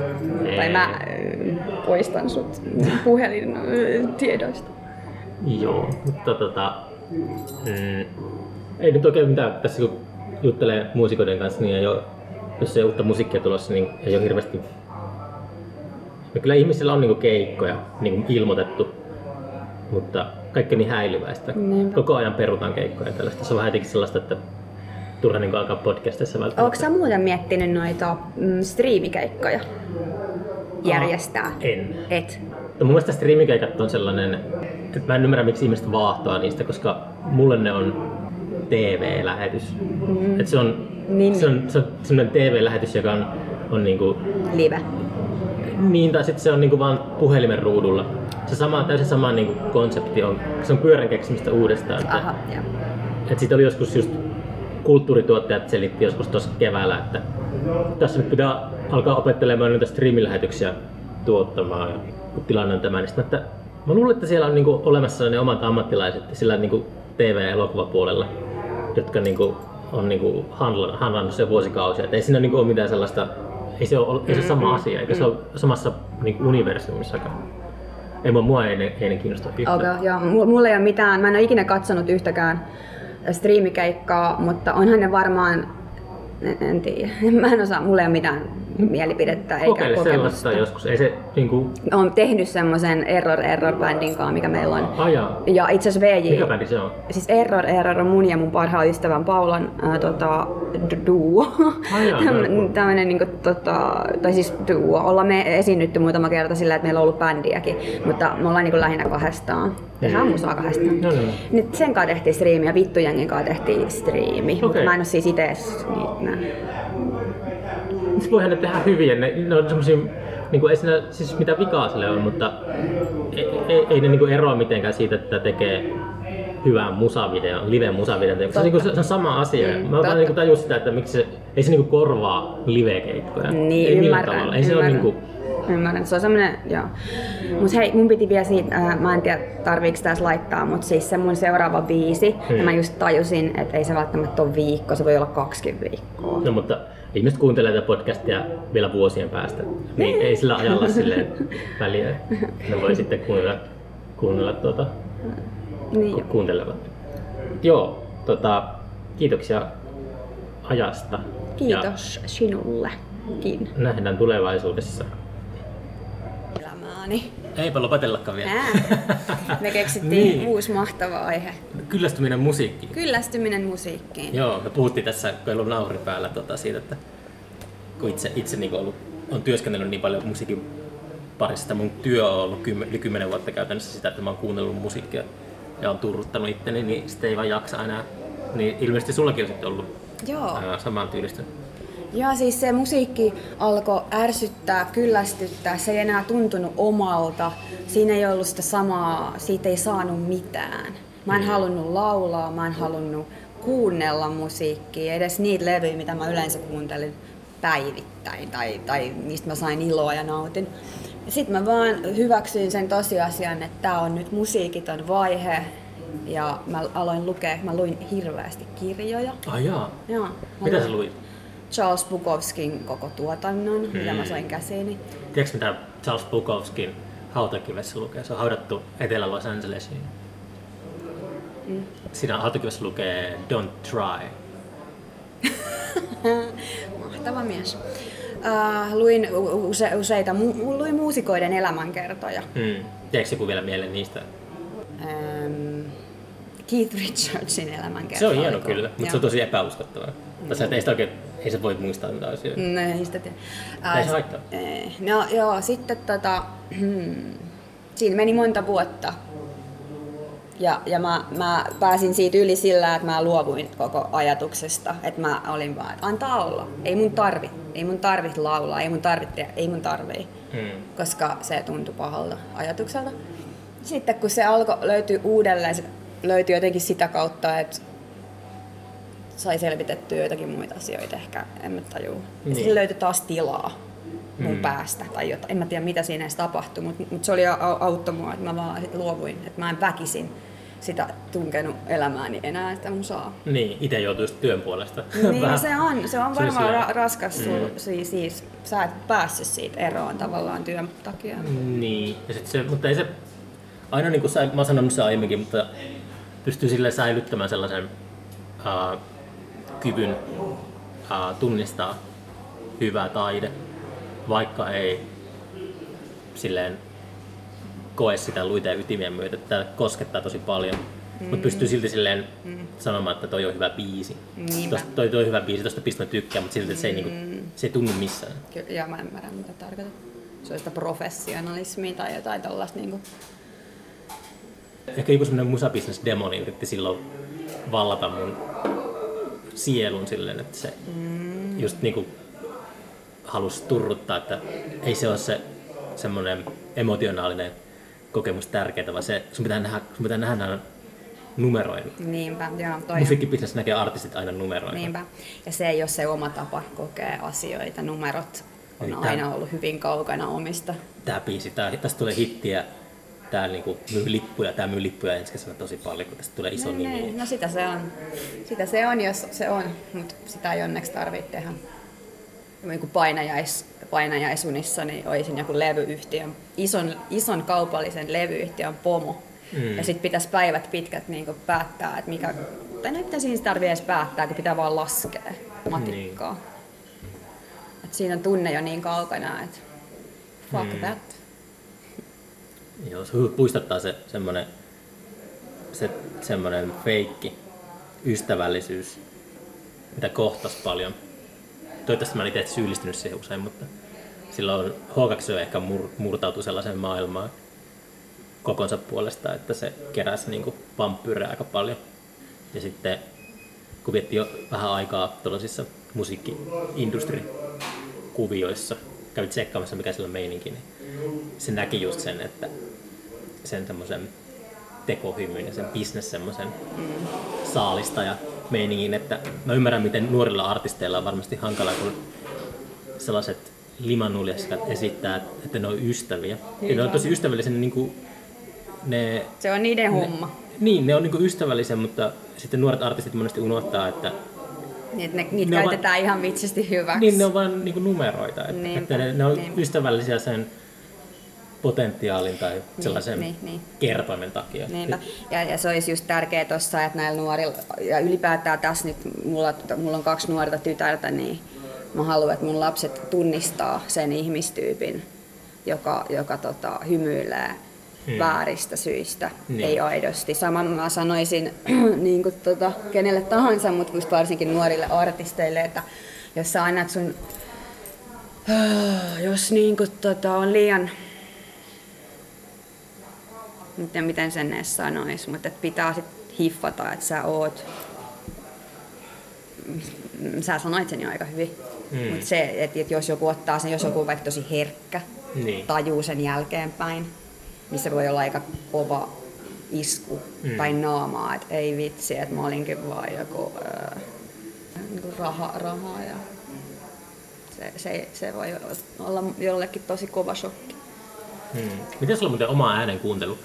Tai mä äh, poistan sut puhelin äh, tiedoista. Joo, mutta tota... Mm, ei nyt oikein mitään. Tässä kun juttelee muusikoiden kanssa, niin ei ole, jos ei uutta musiikkia tulossa, niin ei ole hirveästi... Ja kyllä ihmisillä on niinku keikkoja niinku ilmoitettu, mutta kaikki niin häilyväistä. Niinpä. Koko ajan perutaan keikkoja ja tällaista. Se on vähän jotenkin sellaista, että turha niinku alkaa podcastissa välttämättä. Onko sä muuten miettinyt noita mm, striimikeikkoja järjestää? En. Et. Mutta mun mielestä striimikeikat on sellainen, että mä en ymmärrä miksi ihmiset vaahtoa niistä, koska mulle ne on TV-lähetys. Mm. Et se, on, Niin. se on, se on sellainen TV-lähetys, joka on, on niinku, Live. Niin, tai sitten se on niinku vaan puhelimen ruudulla. Se sama, täysin sama niinku konsepti on, se on pyörän keksimistä uudestaan. Että, Aha, joo. et siitä oli joskus just kulttuurituottajat selitti joskus tuossa keväällä, että tässä nyt pitää alkaa opettelemaan niitä streamilähetyksiä tuottamaan. Ja kun tilanne on tämä, niin sitten että mä luulen, että siellä on niinku olemassa ne omat ammattilaiset sillä niinku TV- ja elokuvapuolella, jotka niinku on niinku handla- handlannut sen vuosikausia. Et ei siinä niinku ole mitään sellaista, ei se ole, ei se ole sama asia, eikä se ole samassa niinku universumissakaan. Ei mua, mua ei, ne, ei ne kiinnosta yhtään. Okay, joo. Mu- Mulla ei ole mitään, mä en ole ikinä katsonut yhtäkään striimikeikkaa, mutta onhan ne varmaan En, en tiedä. Mä en osaa, mulla ei ole mitään mielipidettä eikä Kokeile kokemusta. sellaista joskus. Ei se niinku... Olen tehnyt semmoisen Error Error bändin kanssa, mikä meillä on. Ajaa. Ja itse asiassa VJ, Mikä bändi se on? siis Error Error on mun ja mun parhaan ystävän Paulan ää, tota, duo. Tämmönen niinku, tota, tai siis duo. Ollaan me esiinnytty muutama kerta sillä, että meillä on ollut bändiäkin, mutta me ollaan niinku lähinnä kahdestaan. Tehdään Mm. musaa kahdestaan. No niin. Nyt sen kanssa tehtiin striimi ja Vittujengin kanssa tehtiin striimi. Mutta Okei. mä en oo siis itse niitä voihan ne tehdä hyvin. Ne, ne on semmosia, niinku, ei siinä siis mitään vikaa sille ole, mutta ei, ei, ei ne niinku eroa mitenkään siitä, että tekee hyvän musavideon, live musavideon. Se on, niinku, se on sama asia. Mm, Mä vaan niinku tajus sitä, että miksi se, ei se niinku korvaa live-keikkoja. Niin, ei ymmärrän. tavalla. Ei se ole ymmärrän. niinku, Ymmärrän, se on semmonen, joo. Mut hei, mun piti vielä siitä, ää, mä en tiedä tarviiks tässä laittaa, mutta siis se mun seuraava biisi, Hmm. ja mä just tajusin, että ei se välttämättä ole viikko, se voi olla kaksikin viikkoa. No mutta ihmiset kuuntelee tätä podcastia vielä vuosien päästä, niin ei sillä ajalla silleen väliä. Ne voi sitten kuunnella, kuunnella tuota, Niin, ku- kuuntelevat. Joo, tota, kiitoksia ajasta. kiitos sinullekin Ja nähdään tulevaisuudessa. elämääni. Eipä lopetellakaan vielä. Ää, me keksittiin Niin. uusi mahtava aihe. Kyllästyminen musiikkiin. Kyllästyminen musiikkiin. Joo, me puhuttiin tässä, kun ei ollut nauri päällä tota, siitä, että kun itse, itse niin ollut, on työskennellyt niin paljon musiikin parissa, että mun työ on ollut kymmen, yli kymmenen vuotta käytännössä sitä, että mä oon kuunnellut musiikkia ja on turruttanut itteni, niin sitten ei vaan jaksa enää. Niin ilmeisesti sullakin on sitten ollut Joo. ää, saman tyylistä. Joo, siis se musiikki alkoi ärsyttää, kyllästyttää, se ei enää tuntunut omalta. Siinä ei ollut sitä samaa, siitä ei saanut mitään. Mä en halunnut laulaa, mä en halunnut kuunnella musiikkia, edes niitä levyjä, mitä mä yleensä kuuntelin päivittäin tai, tai mistä mä sain iloa ja nautin. Sitten mä vaan hyväksyin sen tosiasian, että tämä on nyt musiikiton vaihe ja mä aloin lukea, mä luin hirveästi kirjoja. Ai jaa. Joo, Mitä sä luit? Charles Bukowskin koko tuotannon, mm. mitä mä sain käsiini. Tiedätkö mitä Charles Bukowskin hautakivessä lukee? Se on haudattu Etelä-Los Angelesiin. Mm. Siinä hautakivessä lukee Don't try. Mahtava mies. Uh, luin use, useita mu- luin muusikoiden elämänkertoja. Mm. Tiedätkö joku vielä mieleen niistä? Um, Keith Richardsin elämänkertoja. Se on hieno kyllä, mutta se on tosi epäuskottavaa. Mm. Tai sä et- ei sitä oikein, ei se voi muistaa mitä asioita. No, ei sitä tiedä. Ei Ää, se haittaa. No joo, sitten tota, siinä meni monta vuotta. Ja, ja mä, mä pääsin siitä yli sillä, että mä luovuin koko ajatuksesta. Että mä olin vaan, että antaa olla. Ei mun tarvi. Ei mun tarvi laulaa. Ei mun tarvi, te- ei mun tarvii. Mm. Koska se tuntui pahalta ajatukselta. Sitten kun se alkoi löytyä uudelleen, se löytyi jotenkin sitä kautta, että sai selvitettyä joitakin muita asioita ehkä, en mä tajua. Niin. sitten löytyi taas tilaa mun Mm. päästä tai jotain. En mä tiedä mitä siinä edes tapahtui, mutta mut se oli au- auttoi mua, että mä vaan sit luovuin, että mä en väkisin sitä tunkenut elämääni enää sitä musaa. Niin, itse joutuu työn puolesta. Niin Vähän. se on, se on varmaan ra- raskas, sul, Mm. siis, siis sä et päässyt siitä eroon tavallaan työn takia. Niin, ja sit se, mutta ei se, aina niin kuin sä, mä oon sanonut se aiemminkin, mutta pystyy sille säilyttämään sellaisen uh, kyvyn uh, tunnistaa hyvä taide, vaikka ei silleen koe sitä luiteen ytimien myötä, että koskettaa tosi paljon. Mm. Mutta pystyy silti silleen mm. sanomaan, että toi on hyvä biisi. Niinpä. Tosta, toi, toi on hyvä biisi, tosta pistä mä tykkään, mutta silti se ei, niinku, se ei tunnu missään. Kyllä, ja mä ymmärrän mitä tarkoitat. Se on sitä professionalismia tai jotain tällaista niinku. Ehkä joku semmoinen musabisnes-demoni yritti silloin vallata mun sielun silleen, että se mm. just niinku halusi turruttaa, että ei se ole se semmoinen emotionaalinen kokemus tärkeää, vaan se, sun pitää nähdä, sun pitää nähdä nämä numeroina. Niinpä, joo, toi on. Musiikkibisnes näkee artistit aina numeroina. Niinpä. Ja se ei ole se oma tapa kokea asioita. Numerot on Niin, aina tää- ollut hyvin kaukana omista. Tää biisi, tää, tästä tulee hittiä, tää niinku myy lippuja, tää myy lippuja ensi kesänä tosi paljon, kun tästä tulee iso No, nimi. niin, no sitä se on. Sitä se on, jos se on, mutta sitä ei onneksi tarvitse tehdä. Niin kuin painajais, painajaisunissa, niin olisin joku levyyhtiön, ison, ison kaupallisen levyyhtiön pomo. Mm. Ja sitten pitäisi päivät pitkät niin kuin päättää, että mikä, tai no pitäisi tarvitse edes päättää, kun pitää vaan laskea. matikkaa. Niin. Et siinä on tunne jo niin kaukana, että fuck mm. that. Joo, se puistattaa se semmoinen se, semmoinen feikki ystävällisyys, mitä kohtas paljon. Toivottavasti mä en itse syyllistynyt siihen usein, mutta silloin H2 ehkä mur, murtautui sellaiseen maailmaan kokonsa puolesta, että se keräsi niin vampyyrejä aika paljon. Ja sitten kun vietti jo vähän aikaa tuollaisissa musiikkiindustrikuvioissa, kävit tsekkaamassa mikä sillä on meininki, niin se näki just sen, että sen tämmöisen tekohymyn ja sen business semmoisen mm. saalista ja meiningin, että mä ymmärrän, miten nuorilla artisteilla on varmasti hankala, kun sellaiset limanuljeskat esittää, että ne on ystäviä. Niin ja ne on tosi ystävällisiä, niin kuin ne... Se on niiden ne, homma. Niin, ne on niin ystävällisiä, mutta sitten nuoret artistit monesti unohtaa, että niin, ne, niitä ne käytetään vaan, ihan vitsisesti hyväksi. Niin, ne on vain niin numeroita. Että, Niinpä, että ne, ne on niinpä. ystävällisiä sen potentiaalin tai niin, sellaisen niin, niin, kertoimen takia. Niinpä. Ja, ja se olisi just tärkeää tuossa, että näillä nuorilla, ja ylipäätään tässä nyt, mulla, mulla on kaksi nuorta tytärtä, niin mä haluan, että mun lapset tunnistaa sen ihmistyypin, joka, joka tota, hymyilee hmm. vääristä syistä, niin. ei aidosti. Sama mä sanoisin niin kuin, tota, kenelle tahansa, mutta varsinkin nuorille artisteille, että jos sä annat sun jos niin kuin, tota, on liian miten, miten sen edes sanoisi, mutta että pitää sit hiffata, että sä oot, sä sanoit sen jo aika hyvin, mm. mutta se, että, että jos joku ottaa sen, jos joku on vaikka tosi herkkä, niin. tajuu sen jälkeenpäin, missä voi olla aika kova isku mm. tai naamaa, että ei vitsi, että mä olinkin vaan joku ää, niin raha, rahaa ja se, se, se voi olla jollekin tosi kova shokki. Hmm. Miten sulla on muuten oma äänen kuuntelu?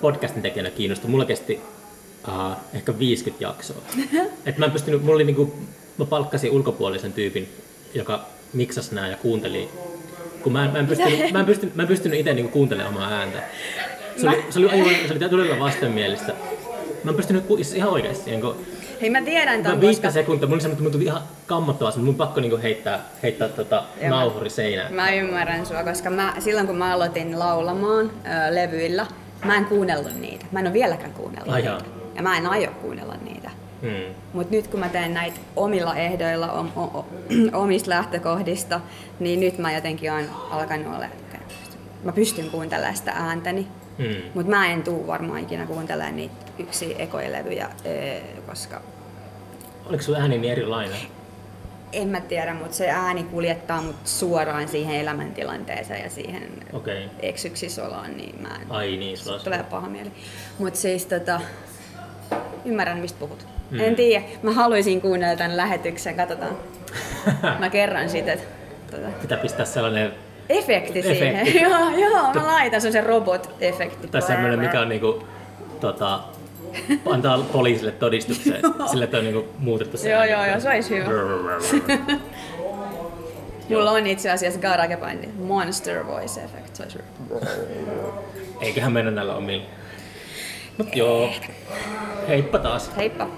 Podcastin tekijänä kiinnostui. Mulla kesti uh, ehkä 50 jaksoa. Et mä, en pystynyt, mulla oli niinku, mä palkkasin ulkopuolisen tyypin, joka miksasi nää ja kuunteli. Kun mä en, mä en pystynyt, mä en pystynyt, mä en pystynyt itse niinku kuuntelemaan omaa ääntä. Se oli, se oli, aivan, se oli todella vastenmielistä. Mä en pystynyt ihan oikeasti. Niin Hei mä tiedän ton, Viittä koska... sekuntia, mun, mun tuli ihan kammottavasti, mun pakko niinku heittää, heittää tota nauhuri seinään. Mä ymmärrän sua, koska mä, silloin kun mä aloitin laulamaan ö, levyillä, Mä en kuunnellut niitä. Mä en ole vieläkään kuunnellut Ai niitä. Ja mä en aio kuunnella niitä. Hmm. Mutta nyt kun mä teen näitä omilla ehdoilla, om, o, omista lähtökohdista, niin nyt mä jotenkin oon alkanut olla, mä pystyn kuuntelemaan sitä ääntäni. Hmm. Mutta mä en tuu varmaan ikinä kuuntelemaan niitä yksi ekoja levyjä, koska... Oliko sun ääni niin erilainen? En mä tiedä, mutta se ääni kuljettaa mut suoraan siihen elämäntilanteeseen ja siihen okay. eksyksisoloon, niin mä en, Ai niin, sulla tulee paha mieli. Mutta siis tota, ymmärrän mistä puhut. Hmm. En tiedä, mä haluaisin kuunnella tämän lähetyksen, katsotaan. mä kerran siitä, että... Tota. Pitää pistää sellainen Efekti siihen. Efekti. joo, joo, mä laitan sen robot-efekti. Tai semmoinen, mikä on niinku, tota, antaa poliisille todistukseen, sille että on niinku muutettu se Joo, joo, joo, se olisi hyvä. Mulla on itse asiassa GarageBandin Monster Voice Effect. Se olisi Eiköhän mennä näillä omilla. Mut joo, heippa taas. Heippa.